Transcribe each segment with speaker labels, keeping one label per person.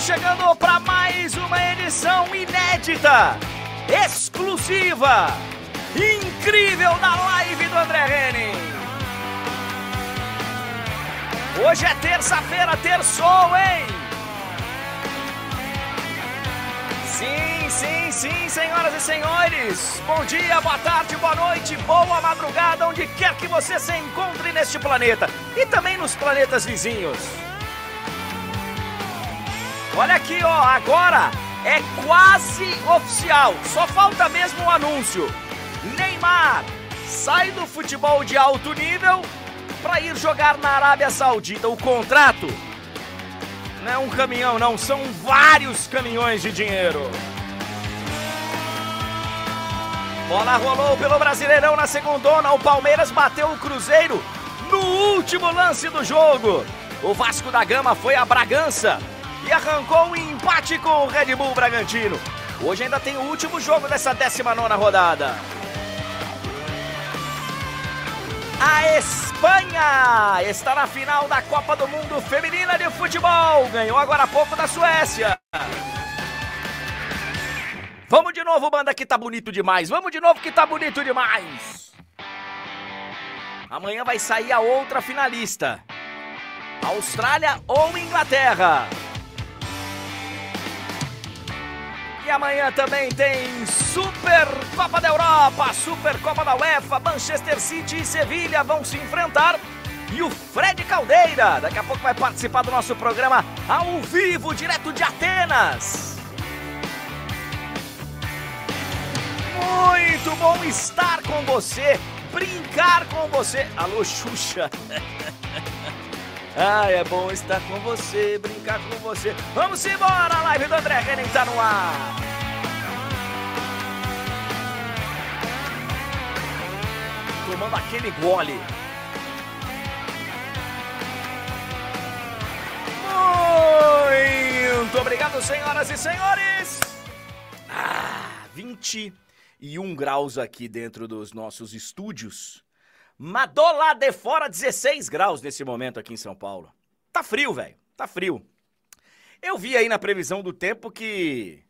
Speaker 1: Estamos chegando para mais uma edição inédita, exclusiva, incrível da live do André Henning. Hoje é terça-feira, terçou, hein? Sim, sim, sim, senhoras e senhores. Bom dia, boa tarde, boa noite, boa madrugada, onde quer que você se encontre neste planeta e também nos planetas vizinhos. Olha aqui, ó, agora é quase oficial. Só falta mesmo o um anúncio. Neymar sai do futebol de alto nível para ir jogar na Arábia Saudita. O contrato não é um caminhão, não, são vários caminhões de dinheiro. Bola rolou pelo Brasileirão na segundona. O Palmeiras bateu o Cruzeiro no último lance do jogo. O Vasco da Gama foi a Bragança e arrancou um empate com o Red Bull Bragantino. Hoje ainda tem o último jogo dessa 19 rodada. A Espanha está na final da Copa do Mundo Feminina de Futebol. Ganhou agora há pouco da Suécia. Vamos de novo, banda, que tá bonito demais. Vamos de novo, que tá bonito demais. Amanhã vai sair a outra finalista: Austrália ou Inglaterra. Amanhã também tem Super Copa da Europa, Super Copa da UEFA, Manchester City e Sevilha vão se enfrentar. E o Fred Caldeira, daqui a pouco vai participar do nosso programa ao vivo, direto de Atenas. Muito bom estar com você, brincar com você. Alô, Xuxa. Ah, é bom estar com você, brincar com você. Vamos embora, a live do André Henning tá no ar. Tomando aquele gole. Muito obrigado, senhoras e senhores. Ah, 21 graus aqui dentro dos nossos estúdios. Madô lá de fora, 16 graus nesse momento aqui em São Paulo. Tá frio, velho. Tá frio. Eu vi aí na previsão do tempo que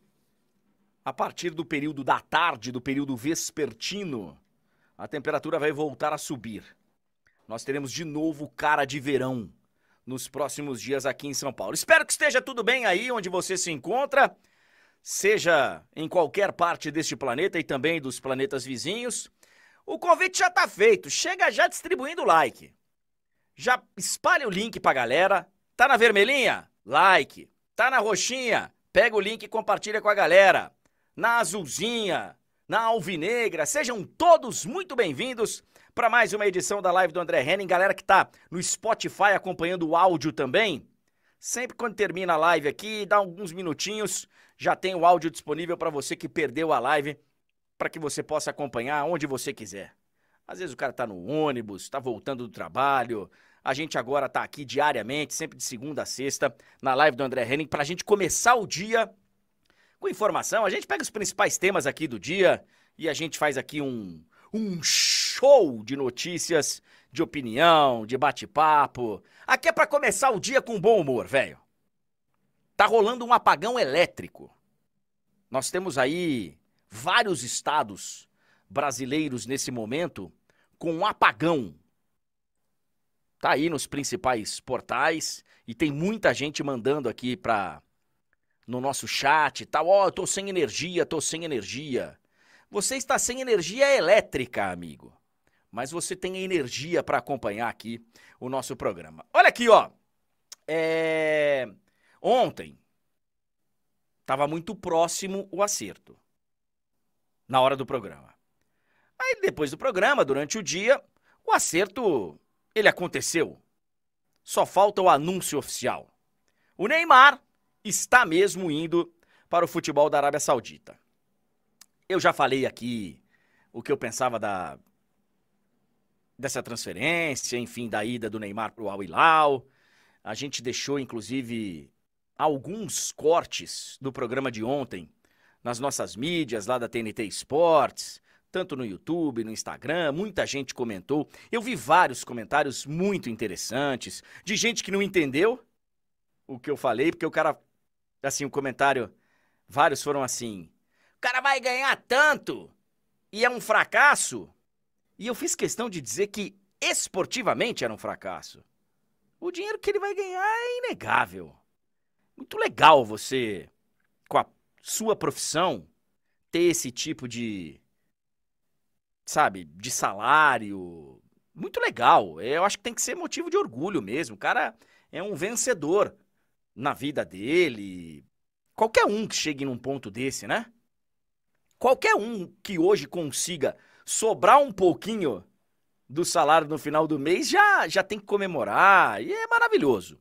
Speaker 1: a partir do período da tarde, do período vespertino, a temperatura vai voltar a subir. Nós teremos de novo cara de verão nos próximos dias aqui em São Paulo. Espero que esteja tudo bem aí onde você se encontra, seja em qualquer parte deste planeta e também dos planetas vizinhos. O convite já tá feito. Chega já distribuindo o like. Já espalha o link pra galera. Tá na vermelhinha? Like. Tá na roxinha? Pega o link e compartilha com a galera. Na azulzinha, na alvinegra, sejam todos muito bem-vindos para mais uma edição da live do André Henning. Galera que tá no Spotify acompanhando o áudio também. Sempre quando termina a live aqui, dá alguns minutinhos, já tem o áudio disponível para você que perdeu a live para que você possa acompanhar onde você quiser. Às vezes o cara está no ônibus, está voltando do trabalho. A gente agora está aqui diariamente, sempre de segunda a sexta, na live do André Henning, para a gente começar o dia com informação. A gente pega os principais temas aqui do dia e a gente faz aqui um, um show de notícias, de opinião, de bate-papo. Aqui é para começar o dia com bom humor, velho. Tá rolando um apagão elétrico. Nós temos aí vários estados brasileiros nesse momento com um apagão. Tá aí nos principais portais e tem muita gente mandando aqui para no nosso chat, tal, ó, oh, tô sem energia, tô sem energia. Você está sem energia elétrica, amigo. Mas você tem energia para acompanhar aqui o nosso programa. Olha aqui, ó. É... Ontem estava muito próximo o acerto na hora do programa. Aí depois do programa, durante o dia, o acerto ele aconteceu. Só falta o anúncio oficial. O Neymar está mesmo indo para o futebol da Arábia Saudita. Eu já falei aqui o que eu pensava da dessa transferência, enfim, da ida do Neymar para o Al Hilal. A gente deixou inclusive alguns cortes do programa de ontem nas nossas mídias lá da TNT Esportes, tanto no YouTube, no Instagram, muita gente comentou. Eu vi vários comentários muito interessantes de gente que não entendeu o que eu falei, porque o cara, assim, o comentário, vários foram assim: o cara vai ganhar tanto e é um fracasso. E eu fiz questão de dizer que esportivamente era um fracasso. O dinheiro que ele vai ganhar é inegável. Muito legal você, sua profissão, ter esse tipo de. Sabe, de salário. Muito legal. Eu acho que tem que ser motivo de orgulho mesmo. O cara é um vencedor na vida dele. Qualquer um que chegue num ponto desse, né? Qualquer um que hoje consiga sobrar um pouquinho do salário no final do mês já, já tem que comemorar e é maravilhoso.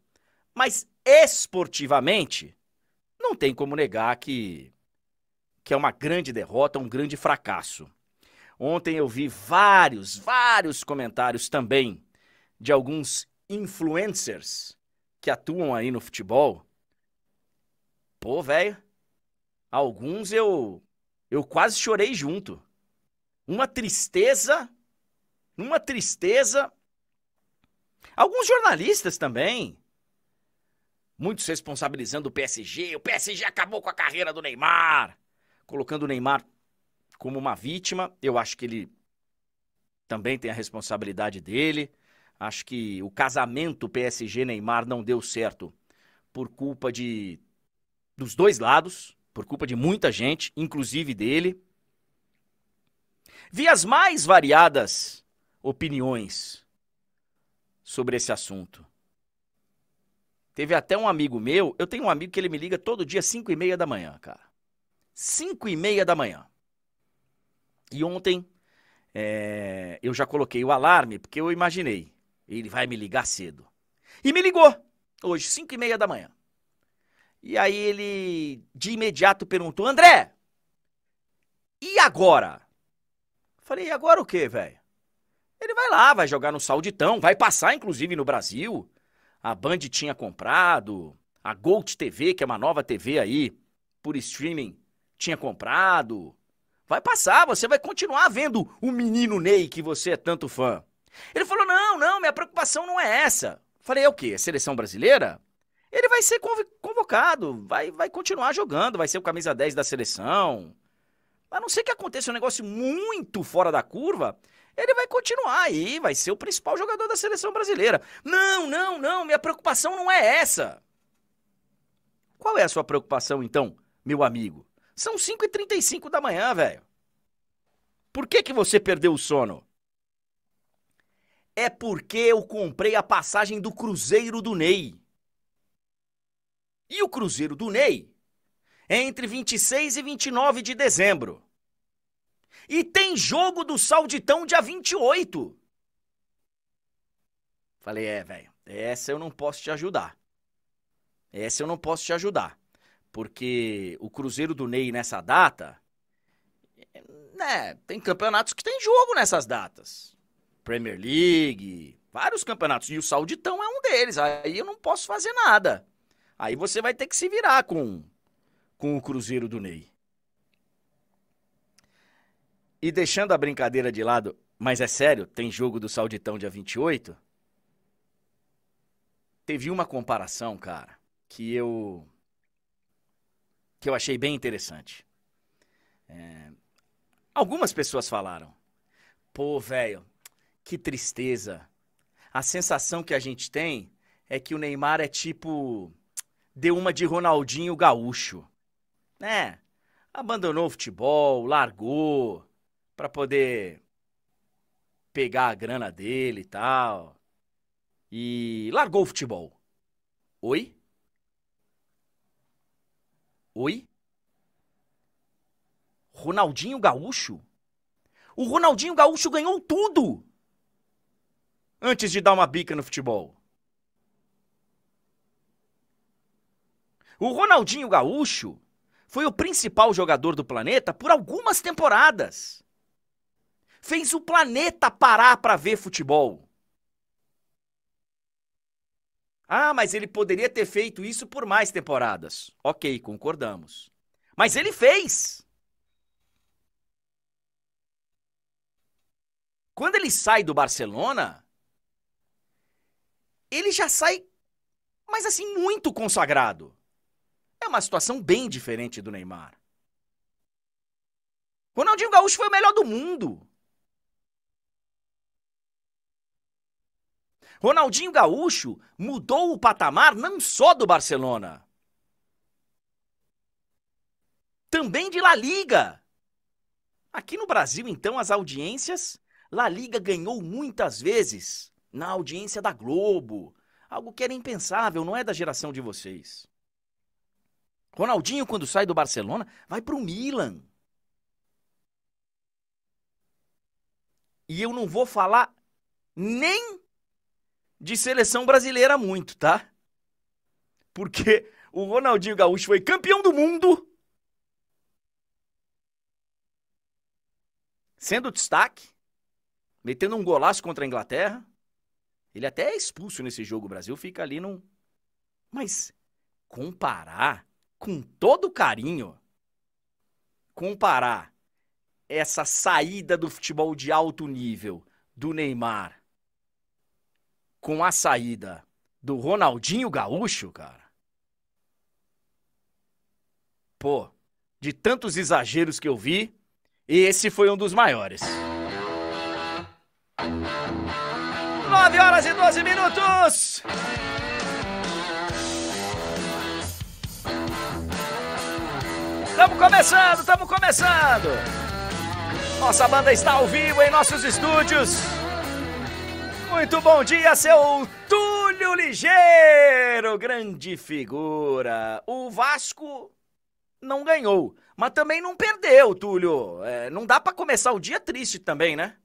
Speaker 1: Mas esportivamente, não tem como negar que, que é uma grande derrota, um grande fracasso. Ontem eu vi vários, vários comentários também de alguns influencers que atuam aí no futebol. Pô, velho, alguns eu eu quase chorei junto. Uma tristeza, uma tristeza. Alguns jornalistas também. Muitos responsabilizando o PSG. O PSG acabou com a carreira do Neymar. Colocando o Neymar como uma vítima. Eu acho que ele também tem a responsabilidade dele. Acho que o casamento PSG-Neymar não deu certo por culpa de dos dois lados, por culpa de muita gente, inclusive dele. Vi as mais variadas opiniões sobre esse assunto. Teve até um amigo meu, eu tenho um amigo que ele me liga todo dia às 5 e meia da manhã, cara. 5 e meia da manhã. E ontem é, eu já coloquei o alarme, porque eu imaginei, ele vai me ligar cedo. E me ligou, hoje, 5 e meia da manhã. E aí ele, de imediato, perguntou, André, e agora? Falei, e agora o quê, velho? Ele vai lá, vai jogar no Sauditão, vai passar, inclusive, no Brasil. A Band tinha comprado, a Gold TV, que é uma nova TV aí, por streaming, tinha comprado. Vai passar, você vai continuar vendo o menino Ney que você é tanto fã. Ele falou: não, não, minha preocupação não é essa. Falei: é o quê? Seleção brasileira? Ele vai ser convocado, vai, vai continuar jogando, vai ser o camisa 10 da seleção. A não ser que aconteça um negócio muito fora da curva, ele vai continuar aí, vai ser o principal jogador da seleção brasileira. Não, não, não, minha preocupação não é essa. Qual é a sua preocupação então, meu amigo? São 5h35 da manhã, velho. Por que, que você perdeu o sono? É porque eu comprei a passagem do Cruzeiro do Ney. E o Cruzeiro do Ney é entre 26 e 29 de dezembro. E tem jogo do Sauditão dia 28. Falei, é, velho, essa eu não posso te ajudar. Essa eu não posso te ajudar. Porque o Cruzeiro do Ney nessa data. Né, tem campeonatos que tem jogo nessas datas. Premier League, vários campeonatos. E o Sauditão é um deles. Aí eu não posso fazer nada. Aí você vai ter que se virar com, com o Cruzeiro do Ney. E deixando a brincadeira de lado, mas é sério, tem jogo do Sauditão dia 28? Teve uma comparação, cara, que eu que eu achei bem interessante. É, algumas pessoas falaram: pô, velho, que tristeza. A sensação que a gente tem é que o Neymar é tipo. Deu uma de Ronaldinho Gaúcho. Né? Abandonou o futebol, largou para poder pegar a grana dele e tal. E largou o futebol. Oi? Oi? Ronaldinho Gaúcho? O Ronaldinho Gaúcho ganhou tudo antes de dar uma bica no futebol. O Ronaldinho Gaúcho foi o principal jogador do planeta por algumas temporadas. Fez o planeta parar para ver futebol. Ah, mas ele poderia ter feito isso por mais temporadas. Ok, concordamos. Mas ele fez. Quando ele sai do Barcelona, ele já sai. mas assim, muito consagrado. É uma situação bem diferente do Neymar. Ronaldinho Gaúcho foi o melhor do mundo. Ronaldinho Gaúcho mudou o patamar não só do Barcelona, também de La Liga. Aqui no Brasil, então, as audiências, La Liga ganhou muitas vezes na audiência da Globo. Algo que era impensável, não é da geração de vocês. Ronaldinho, quando sai do Barcelona, vai para o Milan. E eu não vou falar nem de seleção brasileira muito, tá? Porque o Ronaldinho Gaúcho foi campeão do mundo. Sendo destaque, metendo um golaço contra a Inglaterra. Ele até é expulso nesse jogo. O Brasil fica ali num. Mas comparar com todo carinho, comparar essa saída do futebol de alto nível do Neymar com a saída do Ronaldinho Gaúcho, cara. Pô, de tantos exageros que eu vi, esse foi um dos maiores. 9 horas e 12 minutos. Estamos começando, estamos começando. Nossa banda está ao vivo em nossos estúdios. Muito bom dia, seu Túlio Ligeiro, grande figura. O Vasco não ganhou, mas também não perdeu, Túlio. É, não dá para começar o dia triste também, né?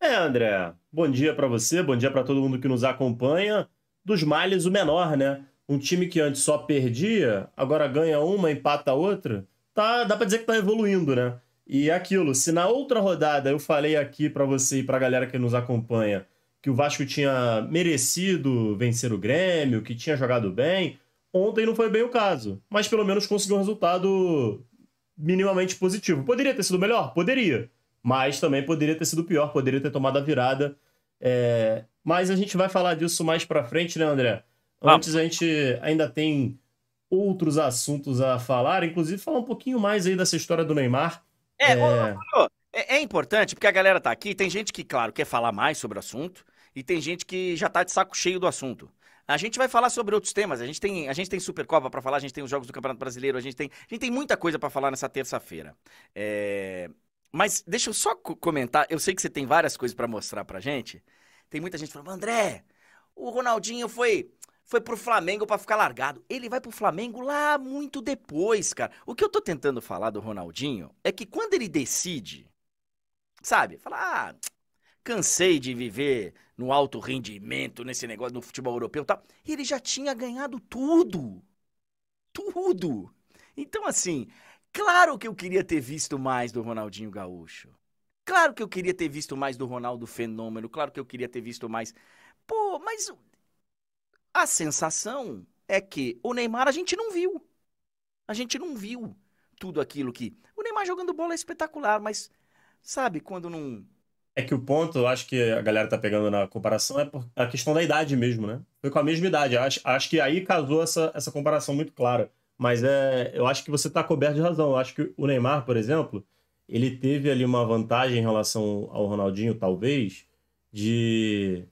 Speaker 2: É, André. Bom dia para você, bom dia para todo mundo que nos acompanha. Dos males o menor, né? Um time que antes só perdia, agora ganha uma, empata a outra. Tá, dá para dizer que tá evoluindo, né? E é aquilo, se na outra rodada eu falei aqui para você e pra galera que nos acompanha que o Vasco tinha merecido vencer o Grêmio, que tinha jogado bem. Ontem não foi bem o caso, mas pelo menos conseguiu um resultado minimamente positivo. Poderia ter sido melhor? Poderia. Mas também poderia ter sido pior, poderia ter tomado a virada. É... Mas a gente vai falar disso mais pra frente, né, André? Antes a gente ainda tem outros assuntos a falar, inclusive falar um pouquinho mais aí dessa história do Neymar.
Speaker 1: É, é... é, é importante, porque a galera tá aqui, tem gente que, claro, quer falar mais sobre o assunto, e tem gente que já tá de saco cheio do assunto. A gente vai falar sobre outros temas. A gente tem, a gente tem Supercopa para falar, a gente tem os jogos do Campeonato Brasileiro, a gente tem, a gente tem muita coisa para falar nessa terça-feira. É... Mas deixa eu só comentar. Eu sei que você tem várias coisas para mostrar pra gente. Tem muita gente falando, André, o Ronaldinho foi foi pro Flamengo para ficar largado. Ele vai pro Flamengo lá muito depois, cara. O que eu tô tentando falar do Ronaldinho é que quando ele decide, sabe, falar, ah, cansei de viver no alto rendimento, nesse negócio no futebol europeu e tal. Ele já tinha ganhado tudo. Tudo. Então, assim, claro que eu queria ter visto mais do Ronaldinho Gaúcho. Claro que eu queria ter visto mais do Ronaldo Fenômeno. Claro que eu queria ter visto mais. Pô, mas a sensação é que o Neymar a gente não viu. A gente não viu tudo aquilo que. O Neymar jogando bola é espetacular, mas sabe quando não
Speaker 2: é que o ponto, eu acho que a galera tá pegando na comparação, é a questão da idade mesmo, né? Foi com a mesma idade. Acho, acho que aí casou essa, essa comparação muito clara. Mas é, eu acho que você tá coberto de razão. Eu acho que o Neymar, por exemplo, ele teve ali uma vantagem em relação ao Ronaldinho, talvez, de,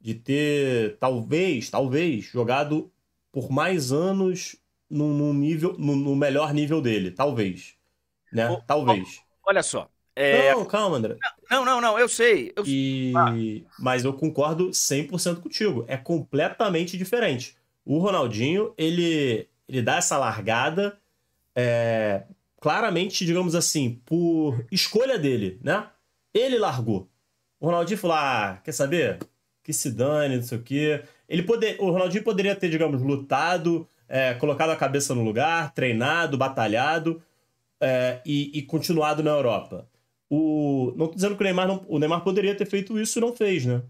Speaker 2: de ter, talvez, talvez, jogado por mais anos no, nível, no, no, melhor nível dele. Talvez. Né? talvez.
Speaker 1: Olha só,
Speaker 2: é... Não, calma, André.
Speaker 1: Não, não, não, eu sei. Eu...
Speaker 2: E... Ah. Mas eu concordo 100% contigo. É completamente diferente. O Ronaldinho, ele, ele dá essa largada é, claramente, digamos assim, por escolha dele, né? Ele largou. O Ronaldinho falou: ah, quer saber? Que se dane, não sei o quê. Ele poder, o Ronaldinho poderia ter, digamos, lutado, é, colocado a cabeça no lugar, treinado, batalhado é, e, e continuado na Europa. O, não tô dizendo que o Neymar, não, o Neymar poderia ter feito isso e não fez, né?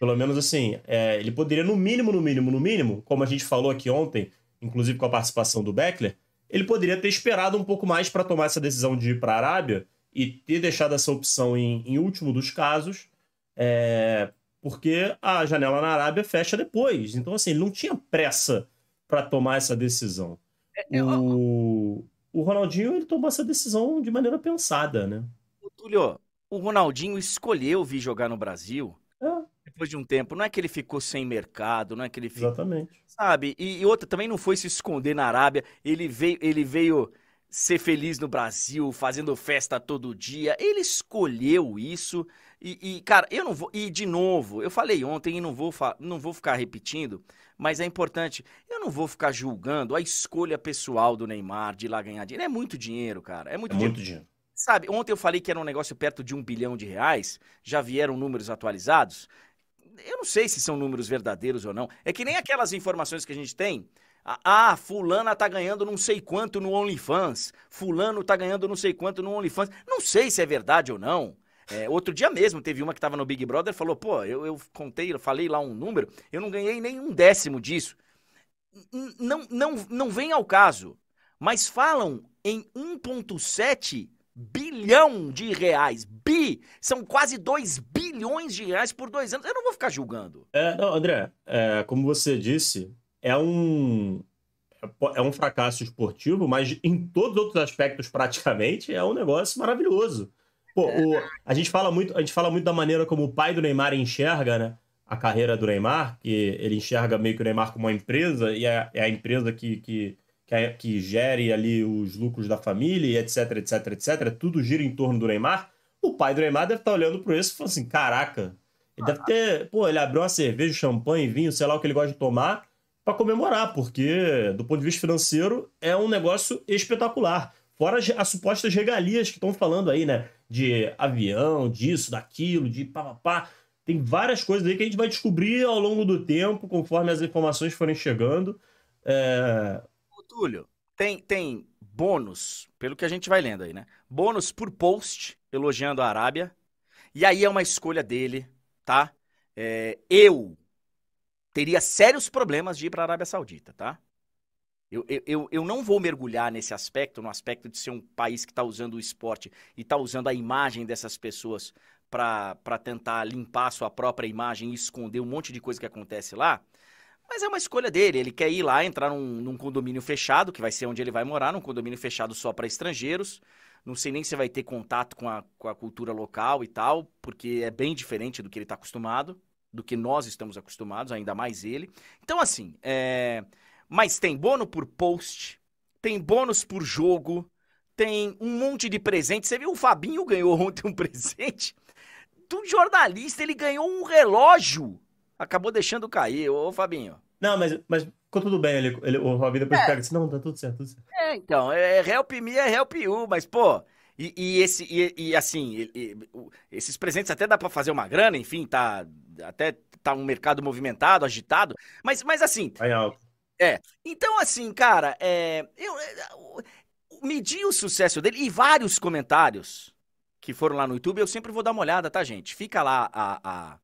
Speaker 2: Pelo menos assim, é, ele poderia, no mínimo, no mínimo, no mínimo, como a gente falou aqui ontem, inclusive com a participação do Beckler, ele poderia ter esperado um pouco mais para tomar essa decisão de ir para a Arábia e ter deixado essa opção em, em último dos casos, é, porque a janela na Arábia fecha depois. Então, assim, ele não tinha pressa para tomar essa decisão. É, é, o, o Ronaldinho ele tomou essa decisão de maneira pensada, né?
Speaker 1: Túlio, o Ronaldinho escolheu vir jogar no Brasil é. depois de um tempo. Não é que ele ficou sem mercado, não é que ele ficou.
Speaker 2: Exatamente.
Speaker 1: Sabe? E, e outra, também não foi se esconder na Arábia. Ele veio, ele veio ser feliz no Brasil, fazendo festa todo dia. Ele escolheu isso. E, e, cara, eu não vou. E de novo, eu falei ontem e não vou, não vou ficar repetindo, mas é importante. Eu não vou ficar julgando a escolha pessoal do Neymar de ir lá ganhar dinheiro. É muito dinheiro, cara. É muito, é dinheiro. muito dinheiro. Sabe, ontem eu falei que era um negócio perto de um bilhão de reais. Já vieram números atualizados. Eu não sei se são números verdadeiros ou não. É que nem aquelas informações que a gente tem. Ah, fulana tá ganhando não sei quanto no OnlyFans. Fulano tá ganhando não sei quanto no OnlyFans. Não sei se é verdade ou não. É, outro dia mesmo teve uma que estava no Big Brother falou: pô, eu, eu contei, eu falei lá um número, eu não ganhei nem um décimo disso. Não, não, não vem ao caso. Mas falam em 1,7 bilhão de reais. Bi! São quase 2 bilhões de reais por dois anos. Eu não vou ficar julgando.
Speaker 2: É, não, André, é, como você disse, é um. É um fracasso esportivo, mas em todos os outros aspectos, praticamente, é um negócio maravilhoso. Pô, o, a, gente fala muito, a gente fala muito da maneira como o pai do Neymar enxerga, né? A carreira do Neymar, que ele enxerga meio que o Neymar como uma empresa, e é, é a empresa que, que, que, é, que gere ali os lucros da família, etc, etc, etc. Tudo gira em torno do Neymar. O pai do Neymar deve estar olhando para isso e falando assim: caraca, ele deve ter. Pô, ele abriu uma cerveja, champanhe, vinho, sei lá o que ele gosta de tomar, para comemorar, porque do ponto de vista financeiro é um negócio espetacular. Fora as, as supostas regalias que estão falando aí, né? De avião, disso, daquilo, de papapá. Tem várias coisas aí que a gente vai descobrir ao longo do tempo, conforme as informações forem chegando. É...
Speaker 1: Túlio, tem, tem bônus, pelo que a gente vai lendo aí, né? Bônus por post elogiando a Arábia. E aí é uma escolha dele, tá? É, eu teria sérios problemas de ir para a Arábia Saudita, tá? Eu, eu, eu não vou mergulhar nesse aspecto, no aspecto de ser um país que está usando o esporte e está usando a imagem dessas pessoas para tentar limpar sua própria imagem e esconder um monte de coisa que acontece lá. Mas é uma escolha dele. Ele quer ir lá, entrar num, num condomínio fechado, que vai ser onde ele vai morar, num condomínio fechado só para estrangeiros. Não sei nem se vai ter contato com a, com a cultura local e tal, porque é bem diferente do que ele está acostumado, do que nós estamos acostumados, ainda mais ele. Então, assim, é mas tem bônus por post, tem bônus por jogo, tem um monte de presente. Você viu o Fabinho ganhou ontem um presente do jornalista, ele ganhou um relógio. Acabou deixando cair, ô Fabinho.
Speaker 2: Não, mas, mas ficou tudo bem. Ele, ele, o Fabinho depois é. pega e disse: Não, tá tudo certo, tudo certo.
Speaker 1: É, então, é help me, é help you, mas pô. E, e esse, e, e assim, e, esses presentes até dá para fazer uma grana, enfim, tá. Até tá um mercado movimentado, agitado. Mas, mas assim.
Speaker 2: Vai alto.
Speaker 1: É. Então, assim, cara, é, eu, eu medi o sucesso dele e vários comentários que foram lá no YouTube, eu sempre vou dar uma olhada, tá, gente? Fica lá a, a,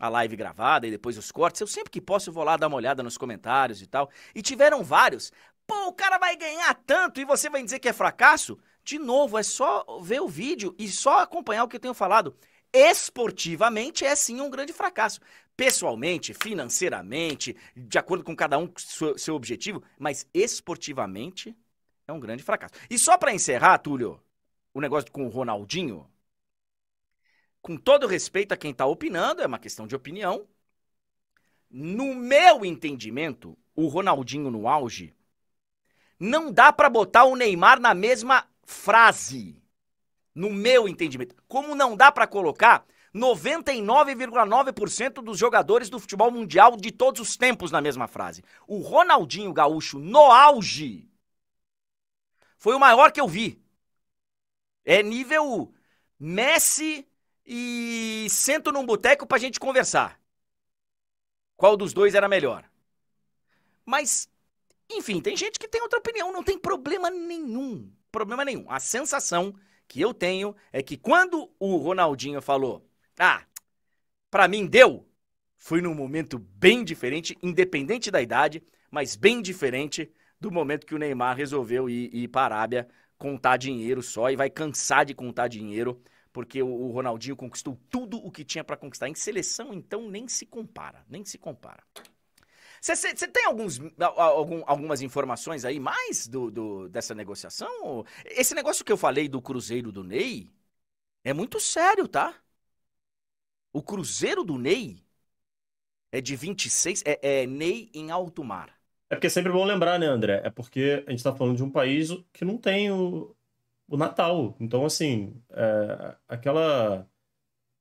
Speaker 1: a live gravada e depois os cortes. Eu sempre que posso eu vou lá dar uma olhada nos comentários e tal. E tiveram vários. Pô, o cara vai ganhar tanto e você vai dizer que é fracasso? De novo, é só ver o vídeo e só acompanhar o que eu tenho falado. Esportivamente é sim um grande fracasso pessoalmente, financeiramente, de acordo com cada um seu, seu objetivo, mas esportivamente é um grande fracasso. E só para encerrar, Túlio, o negócio com o Ronaldinho, com todo respeito a quem está opinando, é uma questão de opinião. No meu entendimento, o Ronaldinho no auge, não dá para botar o Neymar na mesma frase. No meu entendimento. Como não dá para colocar 99,9% dos jogadores do futebol mundial de todos os tempos na mesma frase. O Ronaldinho Gaúcho no auge foi o maior que eu vi. É nível Messi e sento num boteco pra gente conversar. Qual dos dois era melhor? Mas, enfim, tem gente que tem outra opinião, não tem problema nenhum. Problema nenhum. A sensação que eu tenho é que quando o Ronaldinho falou ah, para mim deu. Foi num momento bem diferente, independente da idade, mas bem diferente do momento que o Neymar resolveu ir, ir para a Arábia contar dinheiro só e vai cansar de contar dinheiro porque o, Ronaldinho conquistou tudo o que tinha para conquistar. Em seleção, então, nem se compara, nem se compara. Você tem alguns, algum, algumas informações aí mais do, do, dessa negociação? Esse negócio que eu falei do Cruzeiro do Ney é muito sério, tá? O Cruzeiro do Ney é de 26, é, é Ney em alto mar.
Speaker 2: É porque é sempre bom lembrar, né, André? É porque a gente tá falando de um país que não tem o, o Natal. Então, assim, é, aquela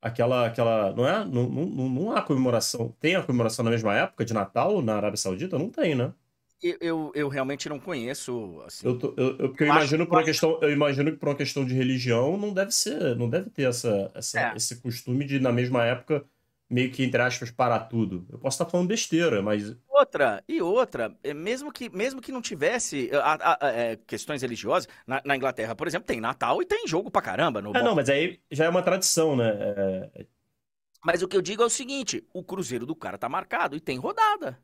Speaker 2: aquela, aquela, não é? Não, não, não há comemoração. Tem a comemoração na mesma época de Natal na Arábia Saudita? Não tem, né?
Speaker 1: Eu, eu, eu realmente não conheço. Assim.
Speaker 2: Eu, tô, eu, eu, porque eu, imagino por uma questão, eu imagino que por uma questão de religião não deve ser, não deve ter essa, essa é. esse costume de na mesma época meio que, entre aspas, parar tudo. Eu posso estar falando besteira, mas.
Speaker 1: Outra, e outra, é, mesmo que, mesmo que não tivesse a, a, a, é, questões religiosas, na, na, Inglaterra, por exemplo, tem Natal e tem jogo pra caramba. No
Speaker 2: é, não, mas aí já é uma tradição, né? É...
Speaker 1: é mas o que eu digo é o seguinte: o Cruzeiro do cara tá marcado e tem rodada.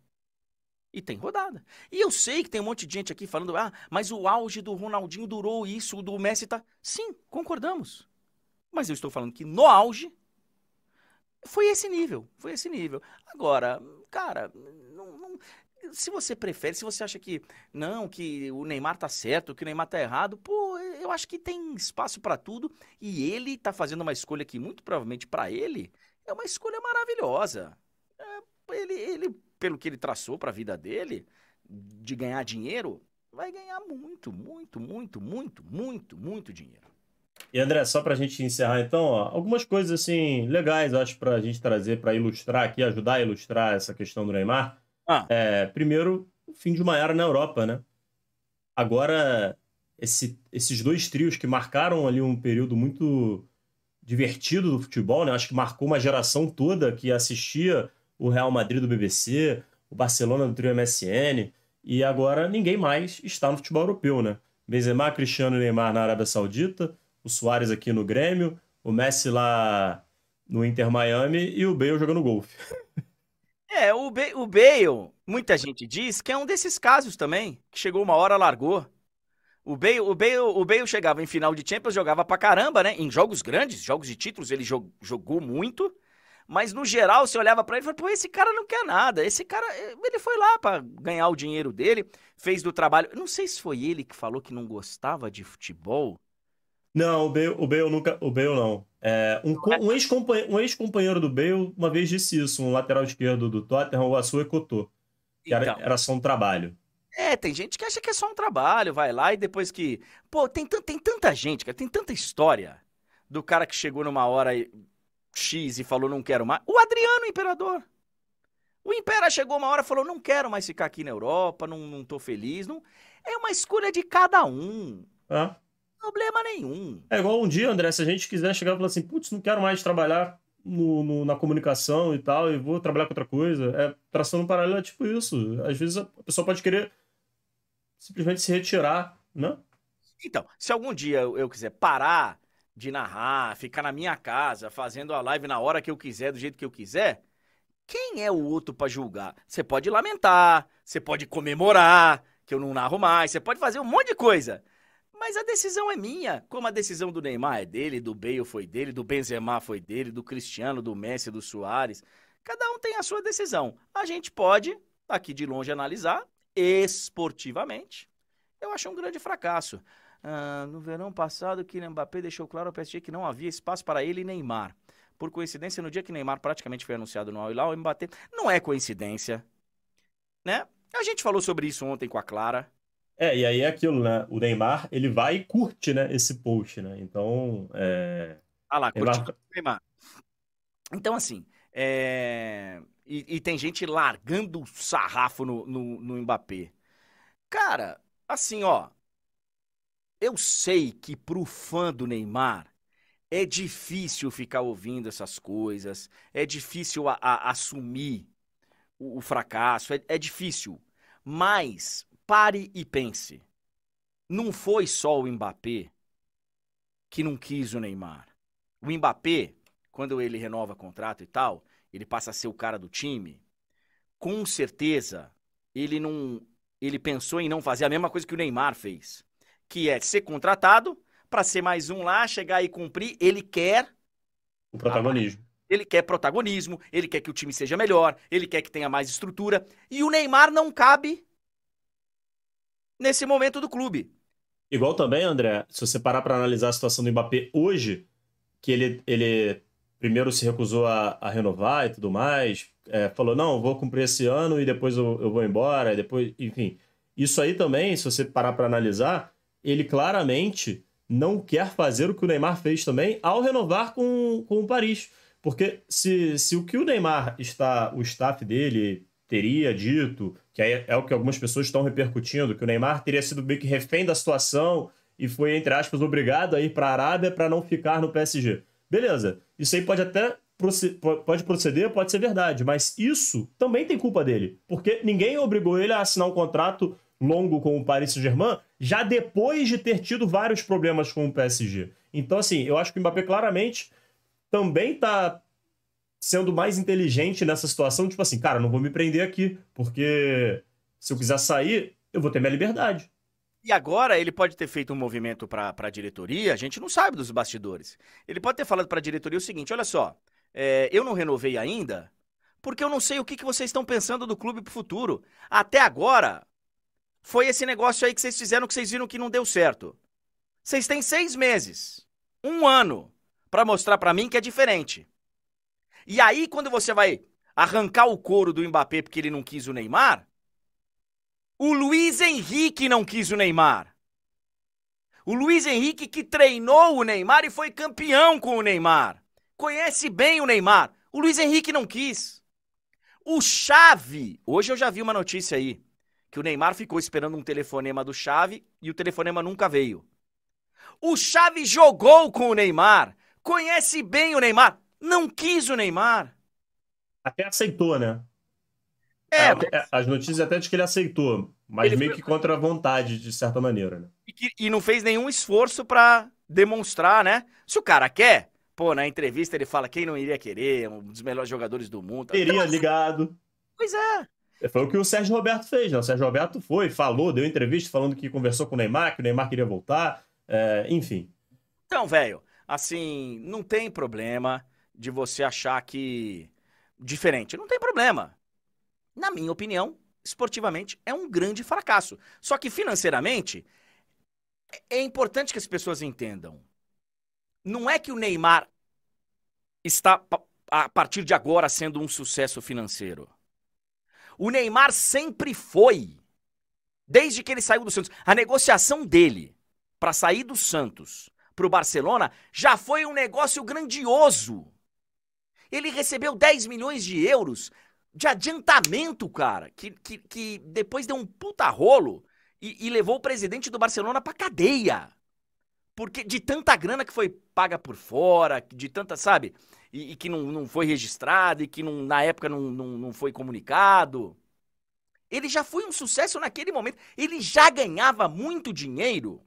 Speaker 1: E tem rodada. E eu sei que tem um monte de gente aqui falando, ah, mas o auge do Ronaldinho durou isso, o do Messi tá. Sim, concordamos. Mas eu estou falando que no auge foi esse nível, foi esse nível. Agora, cara, não, não, se você prefere, se você acha que não, que o Neymar tá certo, que o Neymar tá errado, pô, eu acho que tem espaço para tudo e ele tá fazendo uma escolha que muito provavelmente para ele é uma escolha maravilhosa. É, ele, ele, pelo que ele traçou para a vida dele, de ganhar dinheiro, vai ganhar muito, muito, muito, muito, muito, muito dinheiro.
Speaker 2: E André, só para a gente encerrar então, ó, algumas coisas assim legais, acho, para a gente trazer para ilustrar aqui, ajudar a ilustrar essa questão do Neymar. Ah. É, primeiro, o fim de uma era na Europa, né? Agora, esse, esses dois trios que marcaram ali um período muito divertido do futebol, né? Acho que marcou uma geração toda que assistia o Real Madrid do BBC, o Barcelona do trio MSN, e agora ninguém mais está no futebol europeu, né? Benzema, Cristiano e Neymar na Arábia Saudita, o Soares aqui no Grêmio, o Messi lá no Inter Miami e o Bale jogando golfe.
Speaker 1: É, o, o Bale, muita gente diz que é um desses casos também, que chegou uma hora, largou. O Bale, o Bale, o Bale chegava em final de Champions, jogava pra caramba, né? Em jogos grandes, jogos de títulos, ele jog jogou muito. Mas no geral, você olhava para ele e falava, pô, esse cara não quer nada. Esse cara, ele foi lá para ganhar o dinheiro dele, fez do trabalho. Não sei se foi ele que falou que não gostava de futebol.
Speaker 2: Não, o Bale, o Bale nunca. O Bale não. É, um, um ex-companheiro um ex do Bale uma vez disse isso, um lateral esquerdo do Tottenham, o Assu Ekotô. Que então, era, era só um trabalho.
Speaker 1: É, tem gente que acha que é só um trabalho, vai lá e depois que. Pô, tem, tem tanta gente, cara, tem tanta história do cara que chegou numa hora X e falou não quero mais. O Adriano Imperador. O Impera chegou uma hora e falou não quero mais ficar aqui na Europa, não, não tô feliz. Não... É uma escolha de cada um. É problema nenhum.
Speaker 2: É igual um dia, André, se a gente quiser chegar e falar assim, putz, não quero mais trabalhar no, no, na comunicação e tal, e vou trabalhar com outra coisa. É, traçando um paralelo é tipo isso. Às vezes a pessoa pode querer simplesmente se retirar, né?
Speaker 1: Então, se algum dia eu quiser parar de narrar, ficar na minha casa, fazendo a live na hora que eu quiser, do jeito que eu quiser, quem é o outro para julgar? Você pode lamentar, você pode comemorar que eu não narro mais, você pode fazer um monte de coisa. Mas a decisão é minha, como a decisão do Neymar é dele, do Bale foi dele, do Benzema foi dele, do Cristiano, do Messi, do Soares. Cada um tem a sua decisão. A gente pode, aqui de longe, analisar esportivamente. Eu acho um grande fracasso. Ah, no verão passado, Kylian Mbappé deixou claro ao PSG que não havia espaço para ele e Neymar. Por coincidência, no dia que Neymar praticamente foi anunciado no Al-Hilal, o Mbappé não é coincidência, né? A gente falou sobre isso ontem com a Clara.
Speaker 2: É, e aí é aquilo, né? O Neymar, ele vai e curte, né, esse post, né? Então, é...
Speaker 1: Ah lá, Neymar... curte o Neymar. Então, assim, é... E, e, tem gente largando sarrafo no, no, no Mbappé. Cara, assim, ó, eu sei que pro fã do Neymar é difícil ficar ouvindo essas coisas, é difícil a, a, assumir o, o fracasso, é, é difícil. Mas pare e pense. Não foi só o Mbappé que não quis o Neymar. O Mbappé, quando ele renova contrato e tal, ele passa a ser o cara do time. Com certeza, ele não, ele pensou em não fazer a mesma coisa que o Neymar fez, que é ser contratado para ser mais um lá, chegar e cumprir. Ele quer
Speaker 2: o protagonismo.
Speaker 1: Ele quer protagonismo, ele quer que o time seja melhor, ele quer que tenha mais estrutura. E o Neymar não cabe nesse momento do clube.
Speaker 2: Igual também, André, se você parar para analisar a situação do Mbappé hoje, que ele, ele primeiro se recusou a, a renovar e tudo mais, é, falou, não, vou cumprir esse ano e depois eu, eu vou embora, e depois, enfim. Isso aí também, se você parar para analisar, ele claramente não quer fazer o que o Neymar fez também ao renovar com, com o Paris. Porque se, se o que o Neymar está, o staff dele teria dito, que é, é o que algumas pessoas estão repercutindo, que o Neymar teria sido meio que refém da situação e foi, entre aspas, obrigado a ir para a Arábia para não ficar no PSG. Beleza, isso aí pode até pode proceder, pode ser verdade, mas isso também tem culpa dele, porque ninguém obrigou ele a assinar um contrato longo com o Paris Saint-Germain já depois de ter tido vários problemas com o PSG. Então, assim, eu acho que o Mbappé claramente também está sendo mais inteligente nessa situação, tipo assim, cara, não vou me prender aqui, porque se eu quiser sair, eu vou ter minha liberdade.
Speaker 1: E agora ele pode ter feito um movimento para a diretoria, a gente não sabe dos bastidores. Ele pode ter falado para a diretoria o seguinte: olha só, é, eu não renovei ainda, porque eu não sei o que, que vocês estão pensando do clube para o futuro. Até agora, foi esse negócio aí que vocês fizeram que vocês viram que não deu certo. Vocês têm seis meses, um ano, para mostrar para mim que é diferente. E aí, quando você vai arrancar o couro do Mbappé porque ele não quis o Neymar, o Luiz Henrique não quis o Neymar. O Luiz Henrique que treinou o Neymar e foi campeão com o Neymar. Conhece bem o Neymar. O Luiz Henrique não quis. O Chave, hoje eu já vi uma notícia aí, que o Neymar ficou esperando um telefonema do Chave e o telefonema nunca veio. O Chave jogou com o Neymar, conhece bem o Neymar não quis o Neymar.
Speaker 2: Até aceitou, né? É, é mas... As notícias até de que ele aceitou, mas ele meio foi... que contra a vontade, de certa maneira, né?
Speaker 1: E, que, e não fez nenhum esforço para demonstrar, né? Se o cara quer, pô, na entrevista ele fala quem não iria querer, um dos melhores jogadores do mundo.
Speaker 2: Teria então, ligado.
Speaker 1: Pois é.
Speaker 2: É. Foi o que o Sérgio Roberto fez, né? O Sérgio Roberto foi, falou, deu entrevista falando que conversou com o Neymar, que o Neymar queria voltar, é, enfim.
Speaker 1: Então, velho, assim, não tem problema de você achar que diferente. Não tem problema. Na minha opinião, esportivamente é um grande fracasso. Só que financeiramente é importante que as pessoas entendam. Não é que o Neymar está a partir de agora sendo um sucesso financeiro. O Neymar sempre foi, desde que ele saiu do Santos, a negociação dele para sair do Santos para o Barcelona já foi um negócio grandioso. Ele recebeu 10 milhões de euros de adiantamento, cara, que, que, que depois deu um puta rolo e, e levou o presidente do Barcelona pra cadeia. Porque de tanta grana que foi paga por fora, de tanta, sabe? E, e que não, não foi registrado e que não, na época não, não, não foi comunicado. Ele já foi um sucesso naquele momento. Ele já ganhava muito dinheiro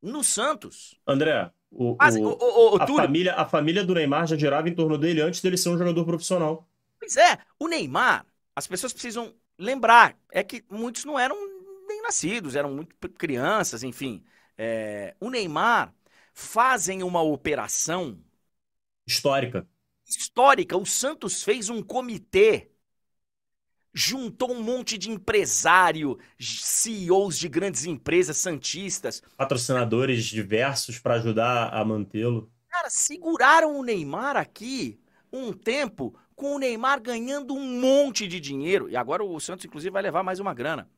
Speaker 1: no Santos.
Speaker 2: André, o, Mas, o, o, a, família, a família do Neymar já girava em torno dele antes dele ser um jogador profissional.
Speaker 1: Pois é, o Neymar, as pessoas precisam lembrar, é que muitos não eram nem nascidos, eram muito crianças, enfim. É, o Neymar fazem uma operação
Speaker 2: histórica.
Speaker 1: Histórica. O Santos fez um comitê juntou um monte de empresário, CEOs de grandes empresas santistas,
Speaker 2: patrocinadores diversos para ajudar a mantê-lo.
Speaker 1: Cara, seguraram o Neymar aqui um tempo com o Neymar ganhando um monte de dinheiro e agora o Santos inclusive vai levar mais uma grana.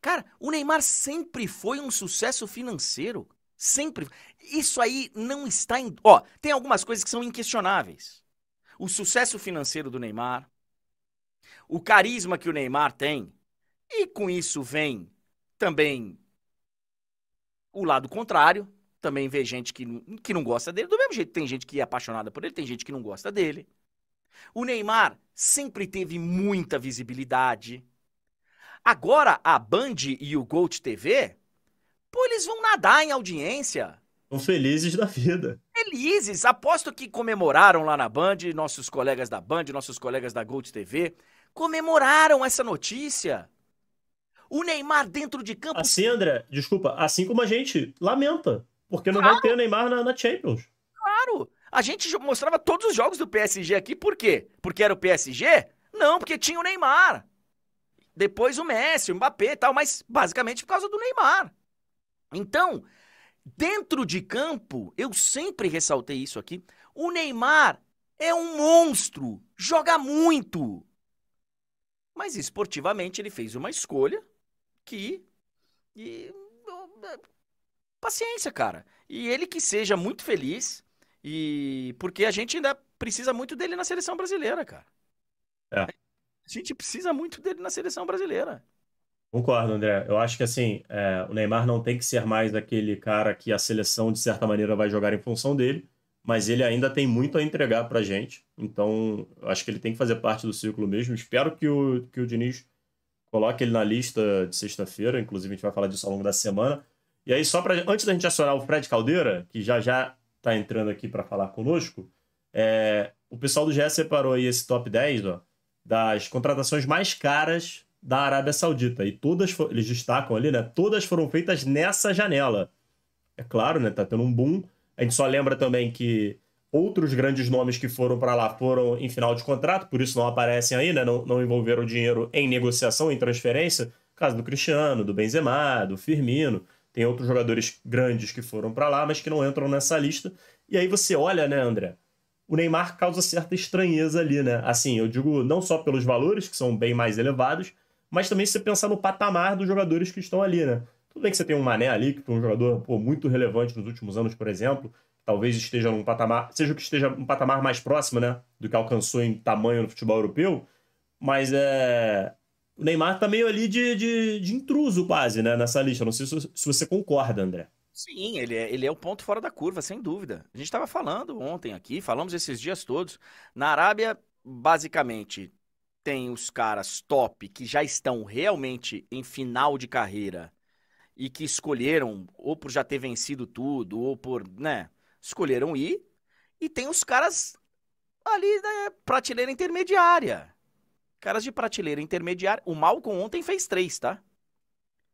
Speaker 1: Cara, o Neymar sempre foi um sucesso financeiro, sempre. Isso aí não está em, ó, tem algumas coisas que são inquestionáveis. O sucesso financeiro do Neymar, o carisma que o Neymar tem. E com isso vem também o lado contrário. Também vê gente que, que não gosta dele. Do mesmo jeito, tem gente que é apaixonada por ele, tem gente que não gosta dele. O Neymar sempre teve muita visibilidade. Agora, a Band e o Gold TV, pô, eles vão nadar em audiência.
Speaker 2: Estão felizes da vida.
Speaker 1: Felizes. Aposto que comemoraram lá na Band, nossos colegas da Band, nossos colegas da Gold TV comemoraram essa notícia. O Neymar dentro de campo.
Speaker 2: Assim, André, desculpa, assim como a gente lamenta. Porque não claro. vai ter Neymar na, na Champions.
Speaker 1: Claro! A gente mostrava todos os jogos do PSG aqui, por quê? Porque era o PSG? Não, porque tinha o Neymar. Depois o Messi, o Mbappé e tal, mas basicamente por causa do Neymar. Então, dentro de campo, eu sempre ressaltei isso aqui, o Neymar é um monstro, joga muito. Mas esportivamente ele fez uma escolha que. E, paciência, cara. E ele que seja muito feliz. E porque a gente ainda precisa muito dele na seleção brasileira, cara.
Speaker 2: É. A
Speaker 1: gente precisa muito dele na seleção brasileira.
Speaker 2: Concordo, André. Eu acho que assim, é, o Neymar não tem que ser mais aquele cara que a seleção, de certa maneira, vai jogar em função dele mas ele ainda tem muito a entregar para a gente. Então, acho que ele tem que fazer parte do ciclo mesmo. Espero que o, que o Diniz coloque ele na lista de sexta-feira. Inclusive, a gente vai falar disso ao longo da semana. E aí, só para antes da gente acionar o Fred Caldeira, que já já está entrando aqui para falar conosco, é, o pessoal do GE separou aí esse top 10 ó, das contratações mais caras da Arábia Saudita. E todas, eles destacam ali, né? Todas foram feitas nessa janela. É claro, né? Tá tendo um boom a gente só lembra também que outros grandes nomes que foram para lá foram em final de contrato, por isso não aparecem aí, né? Não, não envolveram dinheiro em negociação, em transferência. caso do Cristiano, do Benzema, do Firmino. Tem outros jogadores grandes que foram para lá, mas que não entram nessa lista. E aí você olha, né, André? O Neymar causa certa estranheza ali, né? Assim, eu digo não só pelos valores, que são bem mais elevados, mas também se você pensar no patamar dos jogadores que estão ali, né? Tudo bem que você tem um Mané ali, que foi um jogador pô, muito relevante nos últimos anos, por exemplo. Talvez esteja num patamar, seja que esteja um patamar mais próximo, né? Do que alcançou em tamanho no futebol europeu. Mas é. O Neymar tá meio ali de, de, de intruso, quase, né? Nessa lista. Não sei se, se você concorda, André.
Speaker 1: Sim, ele é, ele é o ponto fora da curva, sem dúvida. A gente estava falando ontem aqui, falamos esses dias todos. Na Arábia, basicamente, tem os caras top que já estão realmente em final de carreira e que escolheram, ou por já ter vencido tudo, ou por, né, escolheram ir. E tem os caras ali da né, prateleira intermediária. Caras de prateleira intermediária. O Malcom ontem fez três, tá?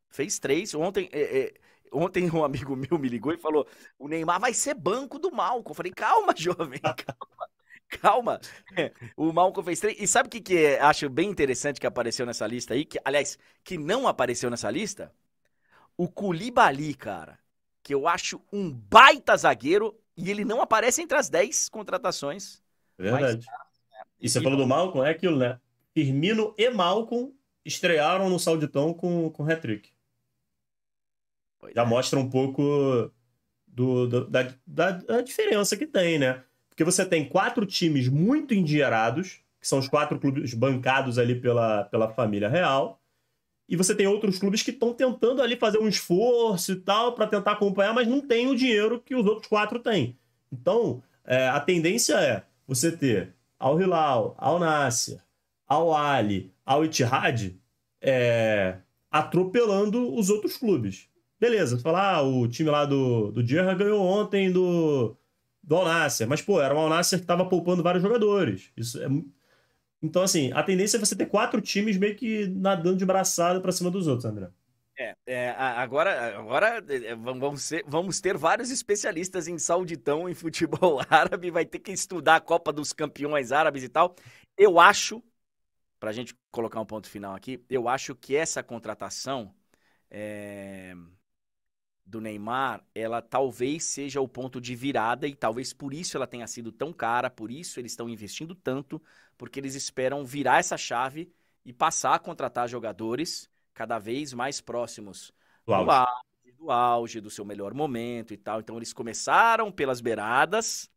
Speaker 1: Fez três. Ontem, é, é, ontem um amigo meu me ligou e falou: o Neymar vai ser banco do Malcom. Eu falei, calma, jovem, calma. Calma. O Malcom fez três. E sabe o que, que acho bem interessante que apareceu nessa lista aí? Que, aliás, que não apareceu nessa lista? o Culibali, cara, que eu acho um baita zagueiro e ele não aparece entre as 10 contratações.
Speaker 2: Verdade. Mas, e você e falou não... do Malcom, é aquilo, né? Firmino e Malcom estrearam no Sauditão com, com hat-trick. Já é. mostra um pouco do, do da, da, da, diferença que tem, né? Porque você tem quatro times muito endinheirados, que são os quatro clubes bancados ali pela, pela família real, e você tem outros clubes que estão tentando ali fazer um esforço e tal para tentar acompanhar, mas não tem o dinheiro que os outros quatro têm. Então, é, a tendência é você ter Al Hilal, Al Nasser, Al Ali, Al Ittihad é, atropelando os outros clubes. Beleza, você fala, ah, o time lá do, do Gerra ganhou ontem do, do Al Nasser, mas pô, era um Al Nasser que estava poupando vários jogadores. Isso é, então, assim, a tendência é você ter quatro times meio que nadando de braçada para cima dos outros, André.
Speaker 1: É, é, agora, agora é, vamos, ser, vamos ter vários especialistas em sauditão, em futebol árabe, vai ter que estudar a Copa dos Campeões Árabes e tal. Eu acho, para a gente colocar um ponto final aqui, eu acho que essa contratação é, do Neymar, ela talvez seja o ponto de virada e talvez por isso ela tenha sido tão cara, por isso eles estão investindo tanto, porque eles esperam virar essa chave e passar a contratar jogadores cada vez mais próximos
Speaker 2: do auge. do auge,
Speaker 1: do, auge, do seu melhor momento e tal. Então eles começaram pelas beiradas